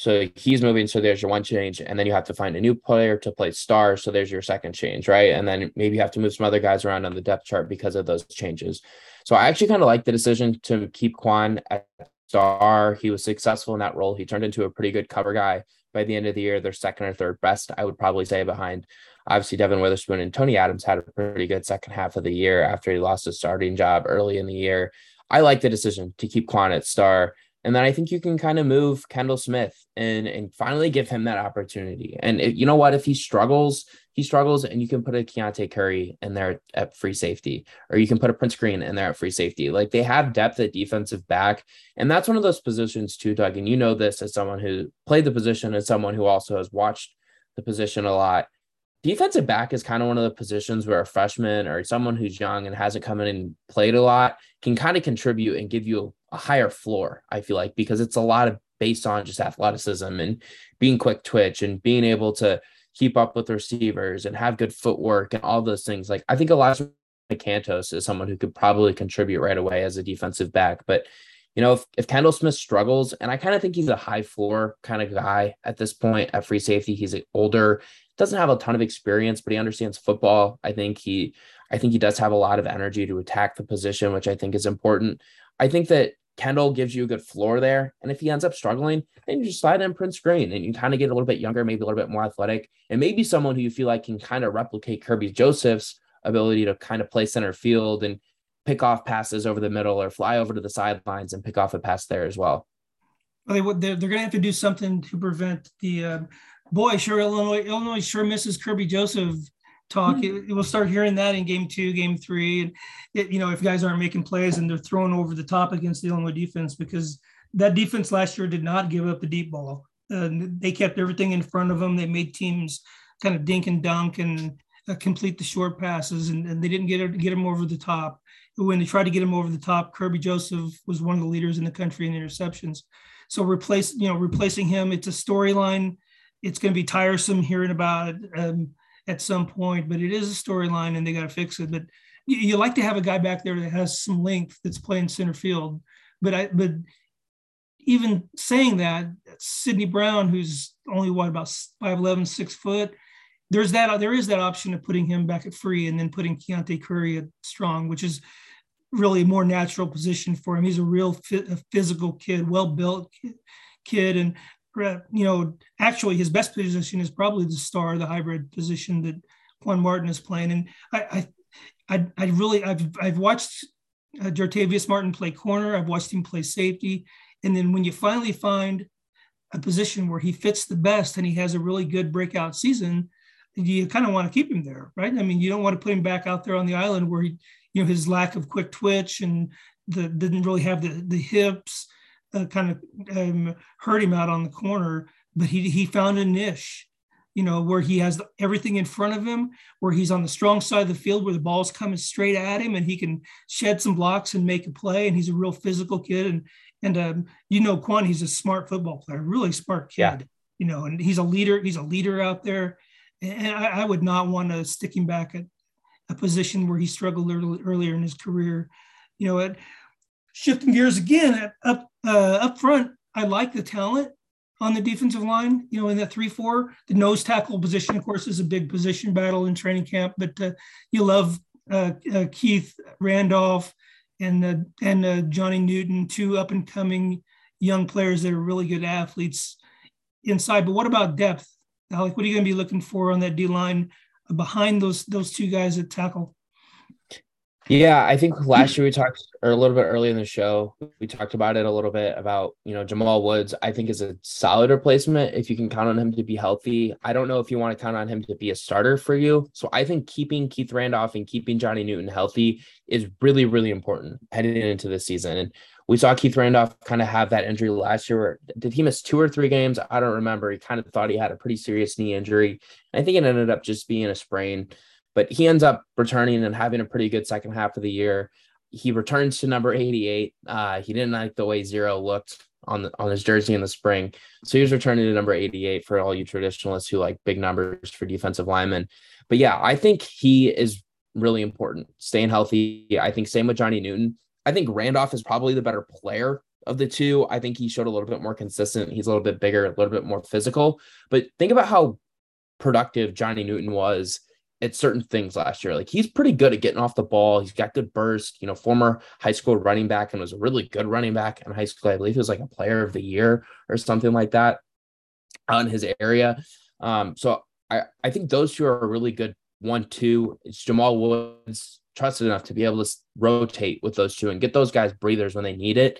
so he's moving, so there's your one change, and then you have to find a new player to play star. So there's your second change, right? And then maybe you have to move some other guys around on the depth chart because of those changes. So I actually kind of like the decision to keep Quan at star. He was successful in that role. He turned into a pretty good cover guy by the end of the year. They're second or third best, I would probably say, behind obviously Devon Witherspoon and Tony Adams had a pretty good second half of the year after he lost his starting job early in the year. I like the decision to keep Quan at star. And then I think you can kind of move Kendall Smith and and finally give him that opportunity. And you know what? If he struggles, he struggles, and you can put a Keontae Curry in there at free safety, or you can put a Prince Green in there at free safety. Like they have depth at defensive back, and that's one of those positions too, Doug. And you know this as someone who played the position, as someone who also has watched the position a lot defensive back is kind of one of the positions where a freshman or someone who's young and hasn't come in and played a lot can kind of contribute and give you a, higher floor, I feel like, because it's a lot of based on just athleticism and being quick twitch and being able to keep up with receivers and have good footwork and all those things. Like I think Elijah Cantos is someone who could probably contribute right away as a defensive back. But you know, if, if Kendall Smith struggles, and I kind of think he's a high floor kind of guy at this point at free safety, he's older, doesn't have a ton of experience, but he understands football. I think he, I think he does have a lot of energy to attack the position, which I think is important. I think that Kendall gives you a good floor there. And if he ends up struggling, then you just slide in Prince Green and you kind of get a little bit younger, maybe a little bit more athletic, and maybe someone who you feel like can kind of replicate Kerby Joseph's ability to kind of play center field and pick off passes over the middle or fly over to the sidelines and pick off a pass there as well. well they, they're, they're going to have to do something to prevent the uh, boy. Sure, Illinois Illinois sure misses Kirby Joseph talk. Mm-hmm. It, we'll start hearing that in game two, game three, and it, you know if guys aren't making plays and they're thrown over the top against the Illinois defense because that defense last year did not give up the deep ball. Uh, they kept everything in front of them. They made teams kind of dink and dunk and uh, complete the short passes, and, and they didn't get get them over the top. When they tried to get him over the top, Kerby Joseph was one of the leaders in the country in interceptions. So replace, you know, replacing him, it's a storyline. It's going to be tiresome hearing about um, at some point, but it is a storyline, and they got to fix it. But you, you like to have a guy back there that has some length that's playing center field. But I, but even saying that, Sidney Brown, who's only what about 5'11, six foot, there's that there is that option of putting him back at free and then putting Keontae Curry at strong, which is really a more natural position for him. He's a real physical kid, well built kid, and you know actually his best position is probably the star, the hybrid position that Quan Martin is playing. And I I I, I really I've I've watched uh, Martin play corner. I've watched him play safety, and then when you finally find a position where he fits the best and he has a really good breakout season you kind of want to keep him there, right? I mean, you don't want to put him back out there on the island where he, you know, his lack of quick twitch and the didn't really have the the hips, uh, kind of um, hurt him out on the corner. But he he found a niche, you know, where he has everything in front of him, where he's on the strong side of the field, where the ball's coming straight at him, and he can shed some blocks and make a play. And he's a real physical kid, and and um, you know, Quan, he's a smart football player, really smart kid. Yeah. You know, and he's a leader. He's a leader out there and I, I, would not want to stick him back at a position where he struggled early, earlier in his career. You know, at shifting gears again up uh, up front, I like the talent on the defensive line. You know, in that three four, the nose tackle position, of course, is a big position battle in training camp. But uh, you love uh, uh Keith Randolph and and uh, Johnny Newton, two up and coming young players that are really good athletes inside. But what about depth? Like, what are you going to be looking for on that D line behind those those two guys at tackle? Yeah, I think [CLEARS THROAT] last year we talked, or a little bit early in the show, we talked about it a little bit about, you know, Jamal Woods, I think is a solid replacement if you can count on him to be healthy. I don't know if you want to count on him to be a starter for you. So I think keeping Keith Randolph and keeping Johnny Newton healthy is really, really important heading into the season. And we saw Keith Randolph kind of have that injury last year. Did he miss two or three games? I don't remember. He kind of thought he had a pretty serious knee injury. I think it ended up just being a sprain, but he ends up returning and having a pretty good second half of the year. He returns to number 88. Uh, he didn't like the way zero looked on the, on his jersey in the spring. So he was returning to number 88 for all you traditionalists who like big numbers for defensive linemen. But yeah, I think he is really important. Staying healthy. I think same with Johnny Newton. I think Randolph is probably the better player of the two. I think he showed a little bit more consistent. He's a little bit bigger, a little bit more physical. But think about how productive Johnny Newton was at certain things last year. Like he's pretty good at getting off the ball. He's got good burst, you know, former high school running back and was a really good running back in high school. I believe he was like a player of the year or something like that out in his area. Um, so I, I think those two are a really good one, two. It's Jamal Woods trusted enough to be able to rotate with those two and get those guys breathers when they need it.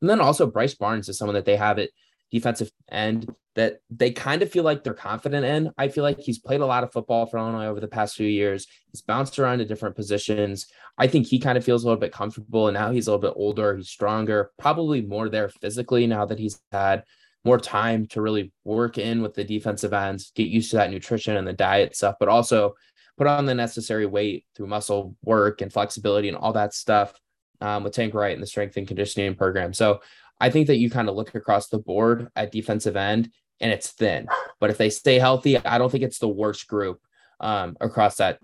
And then also Bryce Barnes is someone that they have at defensive end that they kind of feel like they're confident in. I feel like he's played a lot of football for Illinois over the past few years. He's bounced around to different positions. I think he kind of feels a little bit comfortable and now he's a little bit older, he's stronger, probably more there physically now that he's had more time to really work in with the defensive ends, get used to that nutrition and the diet stuff, but also put on the necessary weight through muscle work and flexibility and all that stuff um, with Tank Wright and the strength and conditioning program. So I think that you kind of look across the board at defensive end and it's thin. But if they stay healthy, I don't think it's the worst group um, across that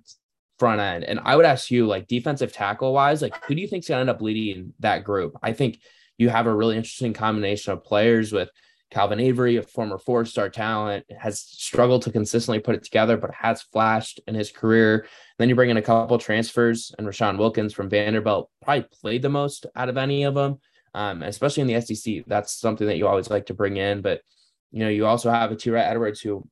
front end. And I would ask you, like defensive tackle wise, like who do you think's gonna end up leading that group? I think you have a really interesting combination of players with Calvin Avery, a former four star talent, has struggled to consistently put it together, but has flashed in his career. then you bring in a couple transfers, and Rashawn Wilkins from Vanderbilt probably played the most out of any of them, um, especially in the SEC. That's something that you always like to bring in. But you know, you also have a T-Rat Edwards who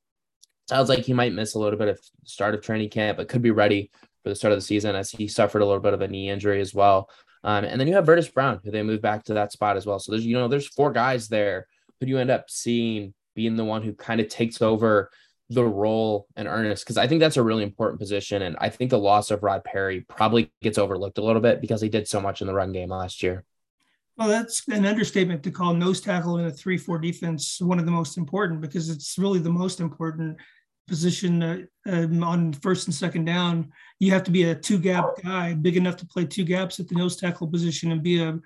sounds like he might miss a little bit of start of training camp, but could be ready for the start of the season as he suffered a little bit of a knee injury as well. Um, and then you have Verdis Brown, who they moved back to that spot as well. So there's, you know, there's four guys there who you end up seeing being the one who kind of takes over the role in earnest? Because I think that's a really important position. And I think the loss of Rod Perry probably gets overlooked a little bit because he did so much in the run game last year. Well, that's an understatement to call nose tackle in a 3 4 defense one of the most important because it's really the most important position uh, um, on first and second down. You have to be a two gap guy, big enough to play two gaps at the nose tackle position and be a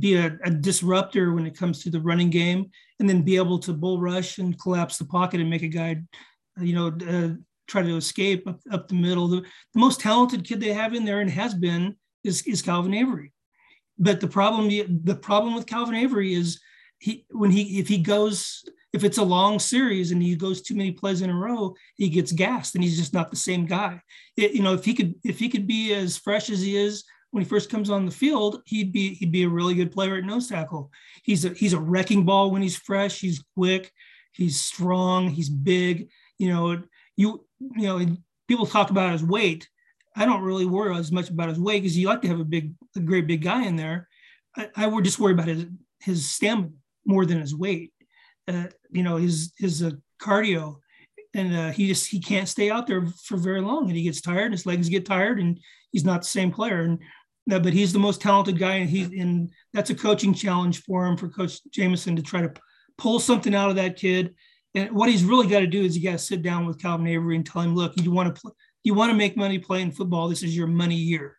be a, a, disruptor when it comes to the running game, and then be able to bull rush and collapse the pocket and make a guy, you know, uh, try to escape up, up the middle. The, the, most talented kid they have in there and has been is, is Calvin Avery. But the problem the problem with Calvin Avery is he when he if he goes if it's a long series and he goes too many plays in a row, he gets gassed and he's just not the same guy. It, you know, if he could if he could be as fresh as he is when he first comes on the field, he'd be he'd be a really good player at nose tackle. He's a he's a wrecking ball when he's fresh. He's quick. He's strong. He's big. You know, you you know, people talk about his weight. I don't really worry as much about his weight because you like to have a big, a great big guy in there. I, I would just worry about his his stamina more than his weight. Uh, you know, his his uh, cardio. and uh, he just he can't stay out there for very long, and he gets tired. and His legs get tired, and he's not the same player. And uh, but he's the most talented guy, and he and that's a coaching challenge for him for Coach Jamison to try to pull something out of that kid. And what he's really got to do is you got to sit down with Calvin Avery and tell him, look, you want to play, you want to make money playing football. This is your money year,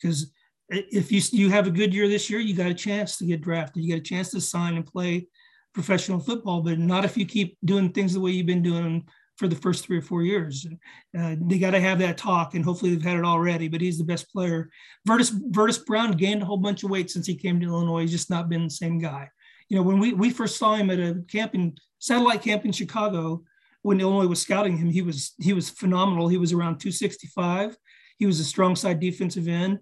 because if you you have a good year this year, you got a chance to get drafted. You got a chance to sign and play professional football, but not if you keep doing things the way you've been doing for the first three or four years. Uh, they got to have that talk, and hopefully they've had it already. But he's the best player. Vertus Vertus Brown gained a whole bunch of weight since he came to Illinois. He's just not been the same guy. You know, when we we first saw him at a camping satellite camp in Chicago, when Illinois was scouting him, he was he was phenomenal. He was around 265. He was a strong side defensive end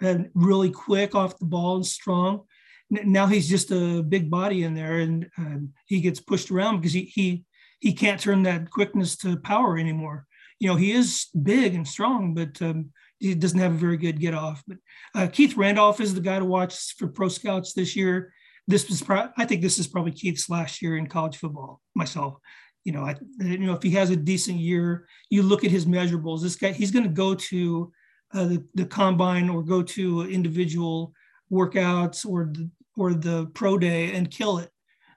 and really quick off the ball and strong. Now he's just a big body in there, and um, he gets pushed around because he he he can't turn that quickness to power anymore. You know, he is big and strong, but um, he doesn't have a very good get off. But uh, Keith Randolph is the guy to watch for pro scouts this year. This was, pro- I think, this is probably Keith's last year in college football. Myself, you know, I, you know, if he has a decent year, you look at his measurables. This guy, he's going to go to uh, the, the combine or go to individual workouts or the, or the pro day and kill it.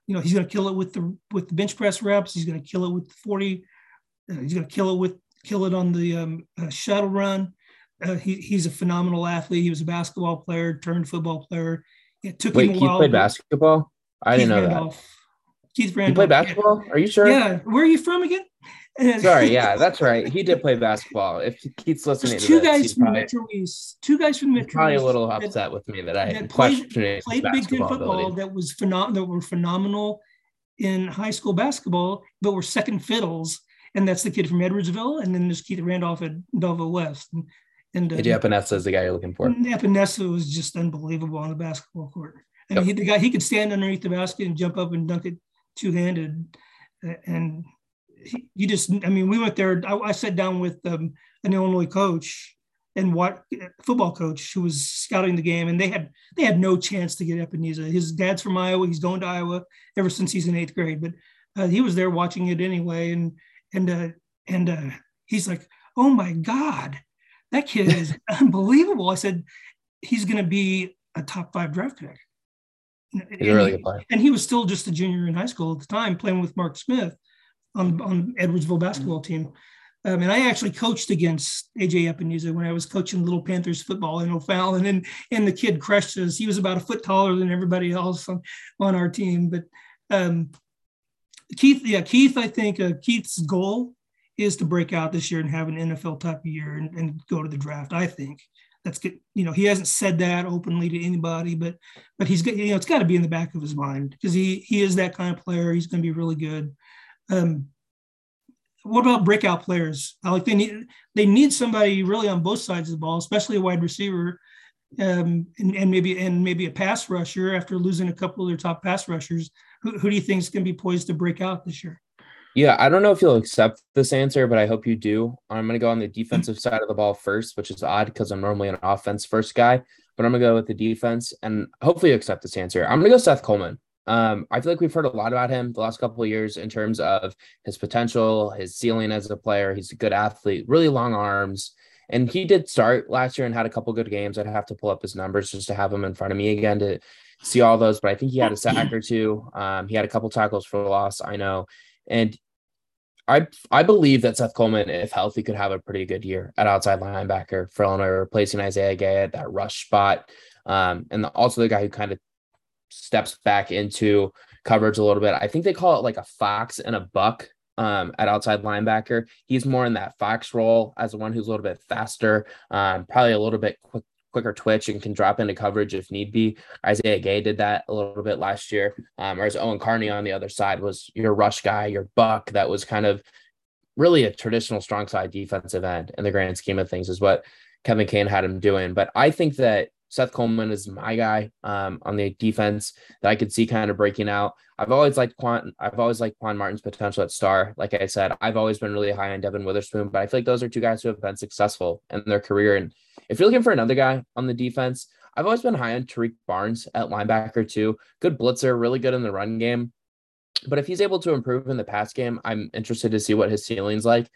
You know, he's going to kill it with the with the bench press reps. He's going to kill it with the 40. Uh, he's going to kill it with kill it on the um, uh, shuttle run. Uh, he, he's a phenomenal athlete. He was a basketball player turned football player. It took Wait, him a he played basketball? I didn't know that. Keith Randolph. He played basketball? Are you sure? Yeah. Where are you from again? [LAUGHS] Sorry, yeah, that's right. He did play basketball. If Keith's listening There's to two this, guys he's from probably, Metro East. Two guys from Metro probably a East little that- upset with me that I that questioned played, played Big Ten football ability. that was phenom- that were phenomenal in high school basketball, but were second fiddles. And that's the kid from Edwardsville, and then there's Keith Randolph at Belleville West. And, and uh, Epenesa is the guy you're looking for. Epenesa was just unbelievable on the basketball court. And Yep. he, the guy he could stand underneath the basket and jump up and dunk it two handed. And he, you just, I mean, we went there. I, I sat down with um, an Illinois coach and what football coach who was scouting the game, and they had they had no chance to get Epenesa. His dad's from Iowa. He's going to Iowa ever since he's in eighth grade, but uh, he was there watching it anyway. And and uh, and uh, he's like, "Oh my God, that kid is [LAUGHS] unbelievable." I said, "He's going to be a top five draft pick." He's a really good player. and he was still just a junior in high school at the time, playing with Mark Smith on on Edwardsville basketball team. Um, and I actually coached against AJ Epenesa when I was coaching Little Panthers football in O'Fallon, and and the kid crushed us. He was about a foot taller than everybody else on, on our team. But um, Keith, yeah, Keith, I think uh, Keith's goal is to break out this year and have an NFL type of year and, and go to the draft. I think that's good. You know, he hasn't said that openly to anybody, but but he's you know it's got to be in the back of his mind because he he is that kind of player. He's going to be really good. Um, what about breakout players? Like they need they need somebody really on both sides of the ball, especially a wide receiver, um, and, and maybe and maybe a pass rusher after losing a couple of their top pass rushers. Who, who do you think is going to be poised to break out this year? Yeah, I don't know if you'll accept this answer, but I hope you do. I'm going to go on the defensive side of the ball first, which is odd because I'm normally an offense first guy, but I'm going to go with the defense and hopefully you accept this answer. I'm going to go Seth Coleman. Um, I feel like we've heard a lot about him the last couple of years in terms of his potential, his ceiling as a player. He's a good athlete, really long arms. And he did start last year and had a couple good games. I'd have to pull up his numbers just to have him in front of me again to see all those. But I think he had a sack or two. Um, he had a couple tackles for loss, I know. And I I believe that Seth Coleman, if healthy, could have a pretty good year at outside linebacker for Illinois, replacing Isaiah Gay at that rush spot. Um, and the, also the guy who kind of steps back into coverage a little bit. I think they call it like a fox and a buck um, at outside linebacker. He's more in that fox role as the one who's a little bit faster, um, probably a little bit quick, quicker twitch and can drop into coverage if need be. Isaiah Gay did that a little bit last year. Um, whereas Owen Carney on the other side was your rush guy, your buck that was kind of really a traditional strong side defensive end in the grand scheme of things is what Kevin Kane had him doing. But I think that Seth Coleman is my guy um, on the defense that I could see kind of breaking out. I've always liked Quan. I've always liked Quan Martin's potential at star. Like I said, I've always been really high on Devon Witherspoon, but I feel like those are two guys who have been successful in their career. And if you're looking for another guy on the defense, I've always been high on Tarique Barnes at linebacker too. Good blitzer, really good in the run game. But if he's able to improve in the pass game, I'm interested to see what his ceiling's like.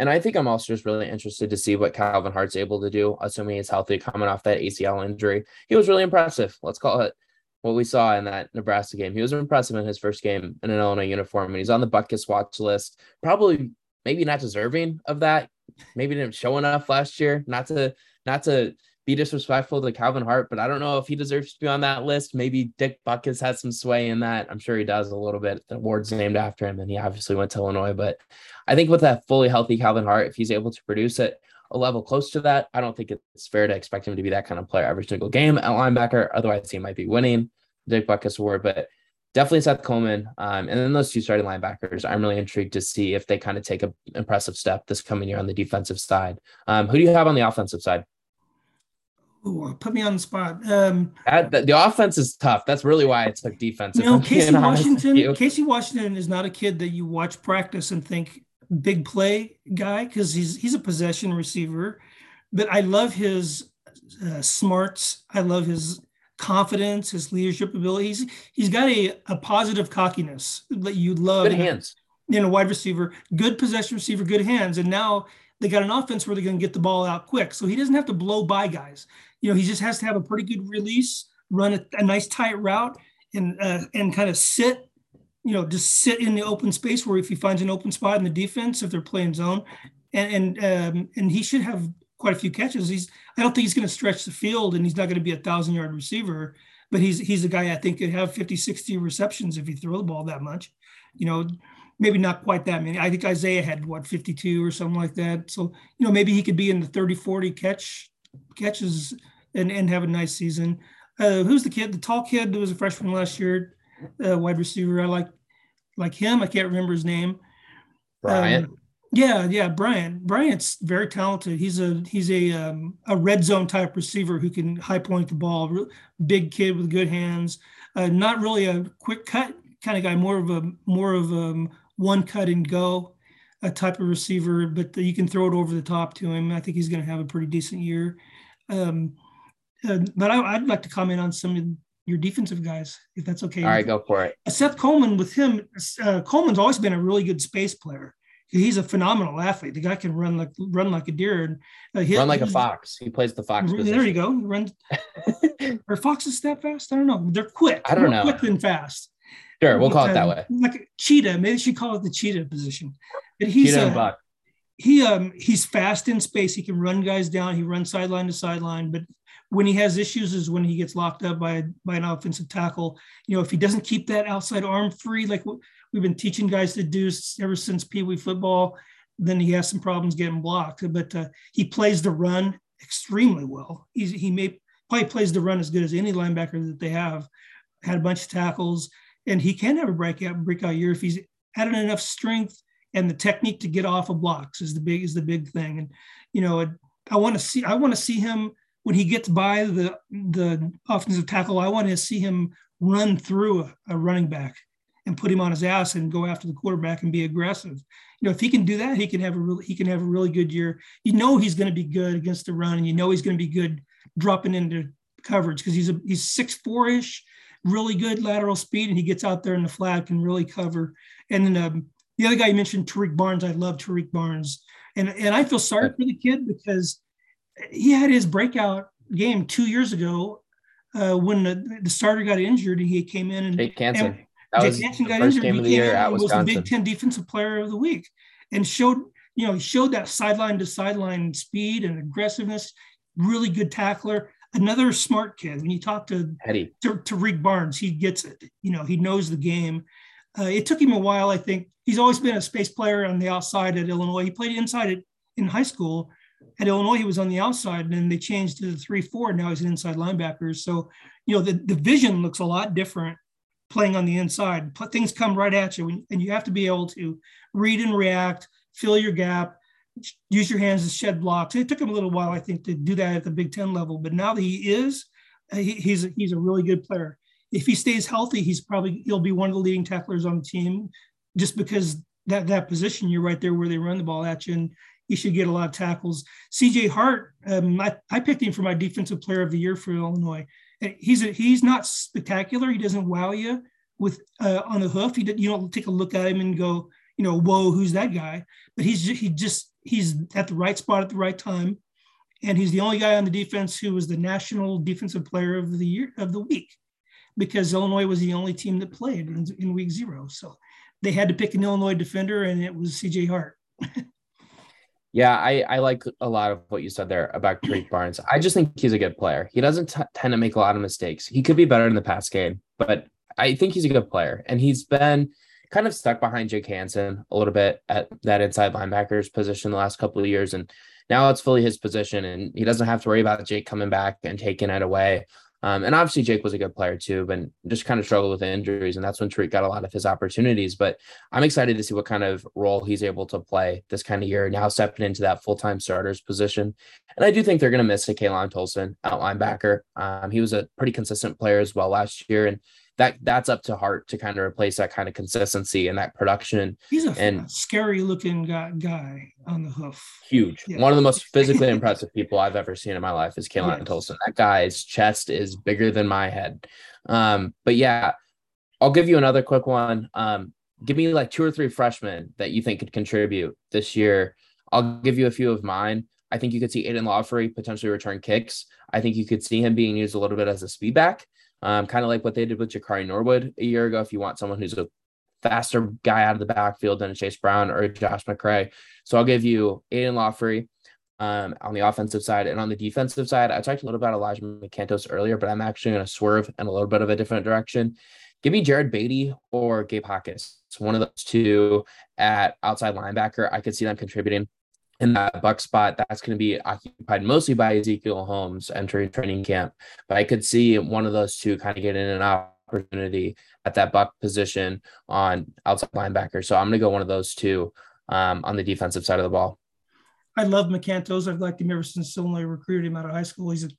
And I think I'm also just really interested to see what Calvin Hart's able to do, assuming he's healthy coming off that ACL injury. He was really impressive. Let's call it what we saw in that Nebraska game. He was impressive in his first game in an Illinois uniform, and he's on the Butkus watch list. Probably, maybe not deserving of that. Maybe didn't show enough last year. Not to, not to be disrespectful to Calvin Hart, but I don't know if he deserves to be on that list. Maybe Dick Butkus has some sway in that. I'm sure he does a little bit. The award's named after him, and he obviously went to Illinois. But I think with that fully healthy Calvin Hart, if he's able to produce it a level close to that, I don't think it's fair to expect him to be that kind of player every single game at linebacker. Otherwise, he might be winning Dick Butkus Award. But definitely Seth Coleman. Um, and then those two starting linebackers, I'm really intrigued to see if they kind of take an impressive step this coming year on the defensive side. Um, who do you have on the offensive side? Ooh, put me on the spot. Um, that, the, the offense is tough. That's really why I took defense. [LAUGHS] You know, Casey Washington. Casey Washington is not a kid that you watch practice and think big play guy because he's he's a possession receiver. But I love his uh, smarts. I love his confidence, his leadership abilities. He's got a, a positive cockiness that you love. Good hands. In a wide receiver, good possession receiver, good hands. And now they got an offense where they're going to get the ball out quick. So he doesn't have to blow by guys you know, he just has to have a pretty good release, run a, a nice tight route, and uh, and kind of sit, you know, just sit in the open space where if he finds an open spot in the defense, if they're playing zone, and and um, and he should have quite a few catches. He's I don't think he's going to stretch the field, and he's not going to be a thousand yard receiver, but he's he's a guy I think could have 50, 60 receptions if he throw the ball that much. You know, maybe not quite that many. I think Isaiah had what 52 or something like that. So, you know, maybe he could be in the 30, 40 catch catches and, and have a nice season. Uh, who's the kid? The tall kid that was a freshman last year, uh, wide receiver. I like like him. I can't remember his name. Brian. Um, yeah, yeah, Brian. Brian's very talented. He's a he's a um, a red zone type receiver who can high point the ball. Big kid with good hands. Uh, not really a quick cut kind of guy. More of a more of a um, one cut and go a type of receiver, but you can throw it over the top to him. I think he's going to have a pretty decent year. Um, uh, but I, would like to comment on some of your defensive guys, if that's okay. All right, go for it. Seth Coleman, with him, uh, Coleman's always been a really good space player. He's a phenomenal athlete. The guy can run like run like a deer and uh, run like a fox. He plays the fox. There position. you go. Runs. [LAUGHS] are foxes that fast? I don't know. They're quick. I don't More know. Quick than fast. Sure, we'll call it that way. Like a cheetah. Maybe she call it the cheetah position. But he's cheetah a, buck. He um he's fast in space. He can run guys down. He runs sideline to sideline, but when he has issues is when he gets locked up by by an offensive tackle. You know, if he doesn't keep that outside arm free, like we've been teaching guys to do ever since Pee Wee football, then he has some problems getting blocked. But uh, he plays the run extremely well. He's, he may probably plays the run as good as any linebacker that they have. Had a bunch of tackles, and he can have a breakout breakout year if he's added enough strength and the technique to get off of blocks is the big is the big thing. And you know, I want to see I want to see him when he gets by the the offensive tackle, I want to see him run through a, a, running back and put him on his ass and go after the quarterback and be aggressive. You know, if he can do that, he can have a really he can have a really good year. You know he's going to be good against the run, and you know he's going to be good dropping into coverage because he's a he's six four ish, really good lateral speed, and he gets out there in the flat can really cover. And then um, the other guy you mentioned, Tarique Barnes, I love Tarique Barnes, and and I feel sorry for the kid because he had his breakout game two years ago uh, when the, the, starter got injured and he came in and Jake Hansen. That Jake Hansen got injured. Game of the year at was the Big Ten Defensive Player of the Week and showed you know he showed that sideline to sideline speed and aggressiveness. Really good tackler. Another smart kid. When you talk to Eddie to, to Rick Barnes, he gets it. You know he knows the game. Uh, it took him a while. I think he's always been a space player on the outside at Illinois. He played inside in high school, at Illinois, he was on the outside, and then they changed to the three four. Now he's an inside linebacker. So, you know, the, the vision looks a lot different playing on the inside. Things come right at you, and you have to be able to read and react, fill your gap, use your hands to shed blocks. It took him a little while, I think, to do that at the Big Ten level, but now that he is, he, he's he's a really good player. If he stays healthy, he's probably he'll be one of the leading tacklers on the team, just because that that position you're right there where they run the ball at you and he should get a lot of tackles. CJ Hart, um, I, I, picked him for my defensive player of the year for Illinois. He's a, he's not spectacular. He doesn't wow you, with uh, on the hoof. He you don't take a look at him and go, you know, whoa, who's that guy? But he's he just he's at the right spot at the right time, and he's the only guy on the defense who was the national defensive player of the year of the week, because Illinois was the only team that played in, in week zero. So they had to pick an Illinois defender, and it was C.J. Hart. [LAUGHS] Yeah, I, I like a lot of what you said there about Tarique [CLEARS THROAT] Barnes. I just think he's a good player. He doesn't t- tend to make a lot of mistakes. He could be better in the pass game, but I think he's a good player. And he's been kind of stuck behind Jake Hansen a little bit at that inside linebackers position the last couple of years. And now it's fully his position, and he doesn't have to worry about Jake coming back and taking it away. Um, and obviously Jake was a good player too, but just kind of struggled with injuries, and that's when Tarique got a lot of his opportunities. But I'm excited to see what kind of role he's able to play this kind of year. Now stepping into that full time starters position, and I do think they're going to miss a K'Lavon Tolson out linebacker. Um, he was a pretty consistent player as well last year, and that that's up to Hart to kind of replace that kind of consistency and that production. He's a and scary looking guy, guy on the hoof. Huge. Yeah. One of the most [LAUGHS] physically impressive people I've ever seen in my life is K'Lavon yes. Tolson. That guy's chest is bigger than my head. Um, but yeah, I'll give you another quick one. Um, give me like two or three freshmen that you think could contribute this year. I'll give you a few of mine. I think you could see Aidan Laughery potentially return kicks. I think you could see him being used a little bit as a speed back um, kind of like what they did with Jakari Norwood a year ago. If you want someone who's a faster guy out of the backfield than Chase Brown or Josh McCray. So I'll give you Aidan Laughery um, on the offensive side. And on the defensive side, I talked a little about Elijah McCantos earlier, but I'm actually going to swerve in a little bit of a different direction. Give me Jared Beatty or Gabe Hawkins. It's one of those two at outside linebacker. I could see them contributing in that buck spot, that's going to be occupied mostly by Ezekiel Holmes entering training camp. But I could see one of those two kind of get in an opportunity at that buck position on outside linebacker. So I'm going to go one of those two um, on the defensive side of the ball. I love McCantos. I've liked him ever since Illinois recruited him out of high school. He's a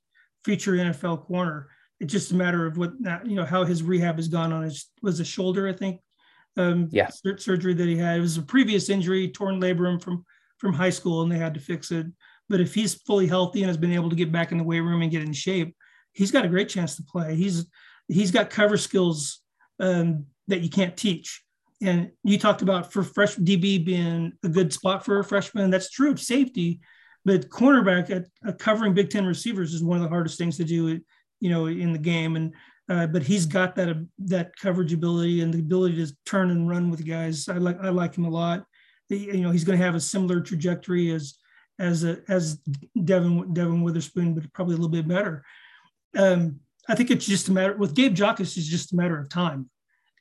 future NFL corner. It's just a matter of what you know how his rehab has gone on his was a shoulder, I think. Um, yeah, surgery that he had. It was a previous injury, torn labrum from from high school and they had to fix it. But if he's fully healthy and has been able to get back in the weight room and get in shape, he's got a great chance to play. He's he's got cover skills um, that you can't teach. And you talked about for fresh DB being a good spot for a freshman. That's true safety, but cornerback at, at covering Big Ten receivers is one of the hardest things to do, you know, in the game. And uh, but he's got that uh, that coverage ability and the ability to turn and run with guys. I like I like him a lot you know he's going to have a similar trajectory as as a, as Devin Devon Witherspoon, but probably a little bit better. Um, I think it's just a matter with Gabe Jacas is just a matter of time,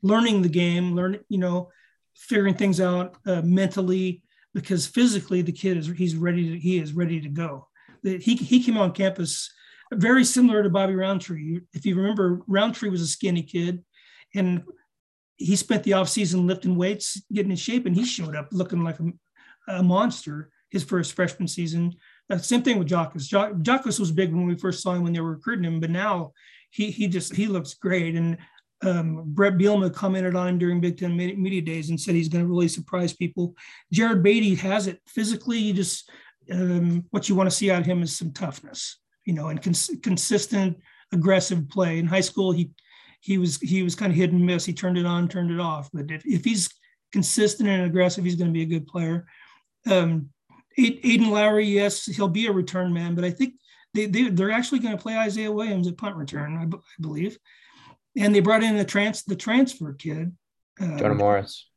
learning the game, learning you know, figuring things out uh, mentally because physically the kid is he's ready to he is ready to go. He he came on campus very similar to Bobby Roundtree. If you remember, Roundtree was a skinny kid, and he spent the offseason lifting weights, getting in shape, and he showed up looking like a, a monster his first freshman season. Uh, same thing with Jacas. Jacas was big when we first saw him when they were recruiting him, but now he he just he looks great. And um, Bret Bielema commented on him during Big Ten media days and said he's going to really surprise people. Jared Beatty has it physically. You just um, what you want to see out of him is some toughness, you know, and cons- consistent, aggressive play. In high school, he he was he was kind of hit and miss. He turned it on, turned it off. But if, if he's consistent and aggressive, he's going to be a good player. Um, Aidan Laughery, yes, he'll be a return man, but I think they, they they're actually going to play Isaiah Williams at punt return, I, b- I believe. And they brought in the trans the transfer kid, um, Jonah Morris.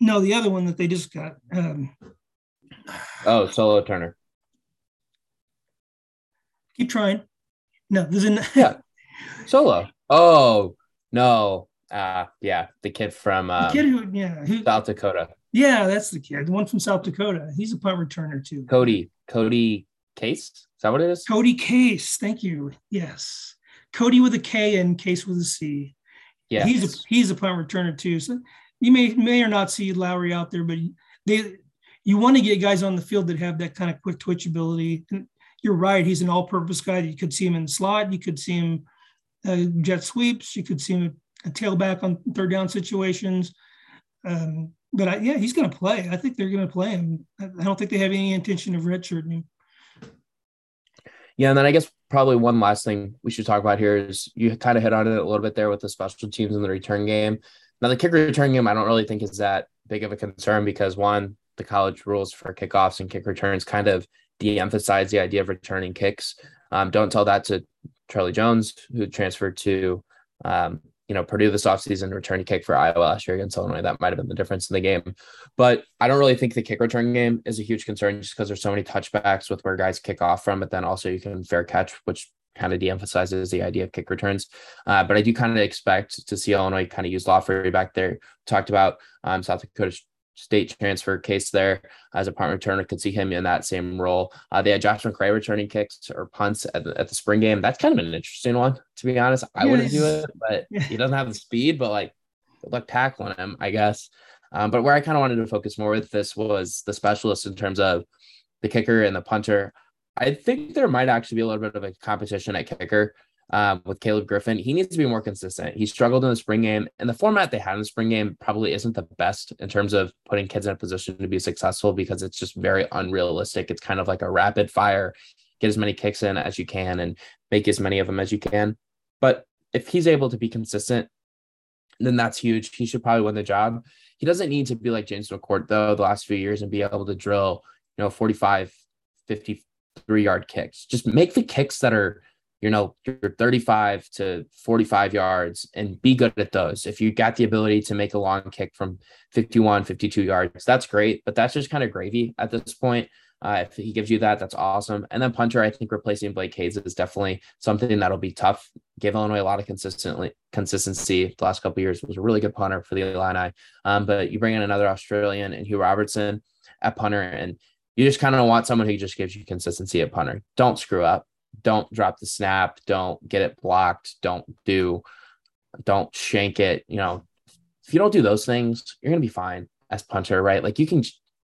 No, the other one that they just got. Um, oh, Solo Turner. Keep trying. No, there's an yeah. Solo. Oh no. Uh yeah, the kid from um, the kid who yeah who, South Dakota. Yeah, that's the kid. The one from South Dakota. He's a punt returner too. Cody. Cody Case. Is that what it is? Cody Case. Thank you. Yes. Cody with a K and Case with a C. Yeah. He's a he's a punt returner too. So you may may or not see Laughery out there, but they you want to get guys on the field that have that kind of quick twitch ability. And you're right. He's an all-purpose guy. You could see him in the slot. You could see him uh, jet sweeps. You could see him a tailback on third down situations. Um, but I, yeah, he's going to play. I think they're going to play him. I don't think they have any intention of redshirting him. Yeah, and then I guess probably one last thing we should talk about here is you kind of hit on it a little bit there with the special teams in the return game. Now the kicker return game, I don't really think is that big of a concern because one, the college rules for kickoffs and kick returns kind of de-emphasize the idea of returning kicks. Um, don't tell that to Charlie Jones, who transferred to um, you know, Purdue this offseason return kick for Iowa last year against Illinois. That might have been the difference in the game. But I don't really think the kick return game is a huge concern just because there's so many touchbacks with where guys kick off from, but then also you can fair catch, which kind of de-emphasizes the idea of kick returns. Uh, but I do kind of expect to see Illinois kind of use Lawford back there. Talked about um, South Dakota state transfer case there as a punt returner. Could see him in that same role. Uh, they had Josh McCray returning kicks or punts at the, at the spring game. That's kind of an interesting one, to be honest. I wouldn't do it, but [LAUGHS] he doesn't have the speed, but like, good luck tackling him, I guess. Um, but where I kind of wanted to focus more with this was the specialist in terms of the kicker and the punter. I think there might actually be a little bit of a competition at kicker um, with Caleb Griffin. He needs to be more consistent. He struggled in the spring game, and the format they had in the spring game probably isn't the best in terms of putting kids in a position to be successful because it's just very unrealistic. It's kind of like a rapid fire, get as many kicks in as you can and make as many of them as you can. But if he's able to be consistent, then that's huge. He should probably win the job. He doesn't need to be like James McCourt, though, the last few years and be able to drill, you know, 45, 53 yard kicks. Just make the kicks that are you know, you're 35 to 45 yards and be good at those. If you got the ability to make a long kick from 51, 52 yards, that's great, but that's just kind of gravy at this point. Uh, if he gives you that, that's awesome. And then punter, I think replacing Blake Hayes is definitely something that'll be tough. Gave Illinois a lot of consistently consistency the last couple years. Was a really good punter for the Illini. Um, but you bring in another Australian and Hugh Robertson at punter, and you just kind of want someone who just gives you consistency at punter. Don't screw up don't drop the snap, don't get it blocked, don't do, don't shank it. You know, if you don't do those things, you're gonna be fine as punter, right? Like you can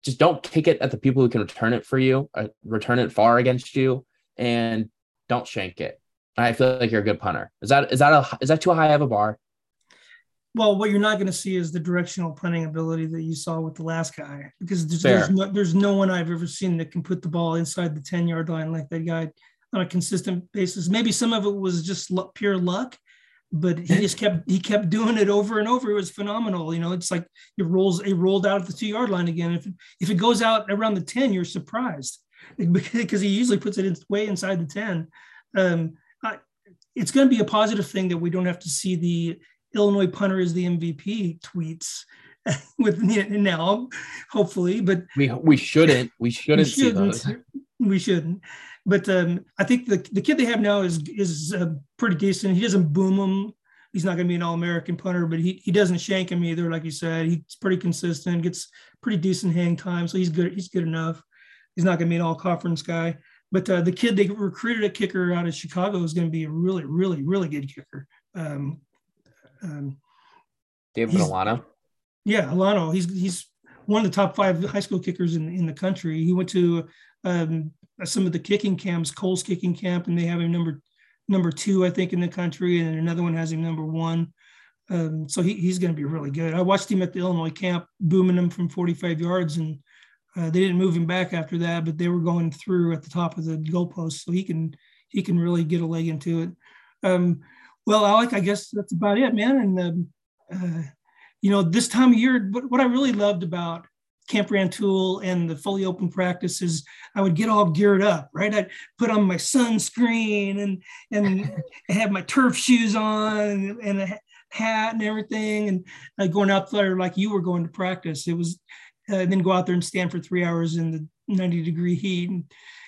just don't kick it at the people who can return it for you, uh, return it far against you, and don't shank it. I feel like you're a good punter. Is that is that a is that too high of a bar? Well, what you're not going to see is the directional punting ability that you saw with the last guy, because there's, there's no, there's no one I've ever seen that can put the ball inside the 10 yard line like that guy on a consistent basis. Maybe some of it was just pure luck, but he just kept he kept doing it over and over. It was phenomenal. You know, it's like it rolls it rolled out at the two yard line again. If if it goes out around the ten, you're surprised [LAUGHS] because he usually puts it in, way inside the ten. Um, I, it's going to be a positive thing that we don't have to see the Illinois punter is the MVP tweets [LAUGHS] with now, hopefully. But we we shouldn't we shouldn't, we shouldn't see those. We shouldn't. But um, I think the, the kid they have now is is uh, pretty decent. He doesn't boom them. He's not going to be an all American punter, but he, he doesn't shank him either. Like you said, he's pretty consistent, gets pretty decent hang time, so he's good. He's good enough. He's not going to be an all conference guy. But uh, the kid they recruited a kicker out of Chicago is going to be a really, really, really good kicker. Um, um, David Olano. Yeah, Olano. He's he's one of the top five high school kickers in, in the country. He went to um, some of the kicking camps, Kohl's kicking camp, and they have him number number two, I think, in the country, and another one has him number one. Um, so he, he's going to be really good. I watched him at the Illinois camp, booming him from 45 yards, and uh, they didn't move him back after that, but they were going through at the top of the goalpost, so he can he can really get a leg into it. Um, well, Alec, I guess that's about it, man. And um, uh, you know, this time of year, what, what I really loved about Camp Rantoul and the fully open practices, I would get all geared up, right? I'd put on my sunscreen and and [LAUGHS] have my turf shoes on and a hat and everything, and uh, going out there like you were going to practice. It was, uh, then go out there and stand for three hours in the 90 degree heat and,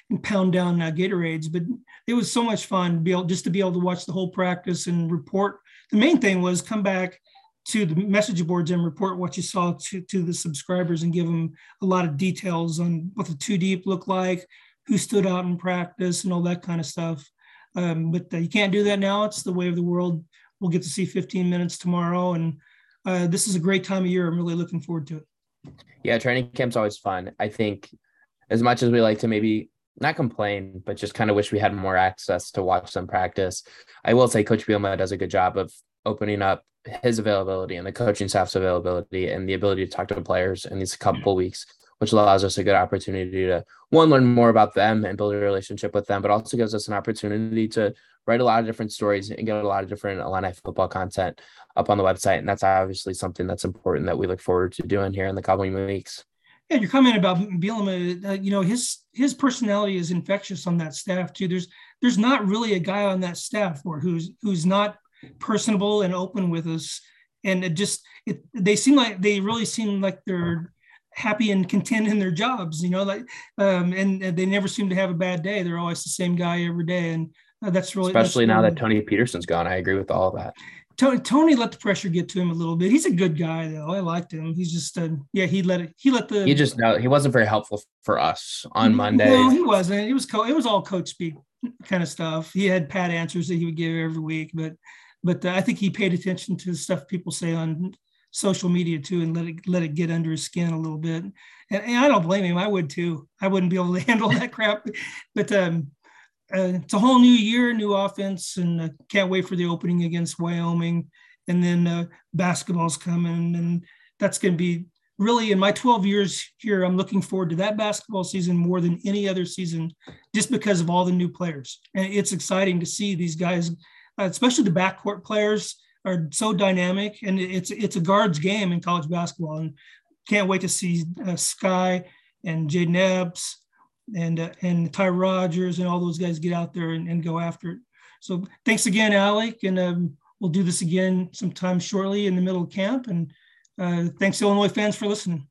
and pound down uh, Gatorades. But it was so much fun to be able just to be able to watch the whole practice and report. The main thing was come back to the message boards and report what you saw to, to the subscribers and give them a lot of details on what the two deep look like, who stood out in practice, and all that kind of stuff. Um, but uh, you can't do that now. It's the way of the world. We'll get to see 15 minutes tomorrow, and uh, this is a great time of year. I'm really looking forward to it. Yeah, training camp's always fun. I think as much as we like to maybe not complain, but just kind of wish we had more access to watch them practice. I will say Coach Bielema does a good job of opening up his availability and the coaching staff's availability and the ability to talk to players in these couple weeks which allows us a good opportunity to one learn more about them and build a relationship with them, but also gives us an opportunity to write a lot of different stories and get a lot of different Illini football content up on the website. And that's obviously something that's important that we look forward to doing here in the coming weeks. Yeah, your comment about Bielema, uh, you know, his his personality is infectious on that staff too. There's there's not really a guy on that staff or who's who's not personable and open with us. And it just it, they seem like they really seem like they're happy and content in their jobs, you know, like um, and, and, they never seem to have a bad day. They're always the same guy every day, and uh, that's really especially that's now that Tony Petersen's gone. I agree with all that. Tony, Tony let the pressure get to him a little bit. He's a good guy though. I liked him. He's just uh, yeah. He let it. He let the. He just no. He wasn't very helpful for us on Monday. No, he wasn't. It was co- It was all coach speak kind of stuff. He had pat answers that he would give every week, but but I think he paid attention to the stuff people say on social media too, and let it let it get under his skin a little bit. And, and I don't blame him. I would too. I wouldn't be able to [LAUGHS] handle that crap. But um, uh, it's a whole new year, new offense, and uh, can't wait for the opening against Wyoming. And then uh, basketball's coming, and that's going to be really in my 12 years here. I'm looking forward to that basketball season more than any other season, just because of all the new players. And it's exciting to see these guys, especially the backcourt players, are so dynamic, and it's it's a guards game in college basketball. And can't wait to see uh, Skyy and Jayden Epps and uh, and Ty Rodgers and all those guys get out there and, and go after it. So thanks again, Alec, and um, we'll do this again sometime shortly in the middle of camp. And uh, thanks, Illinois fans, for listening.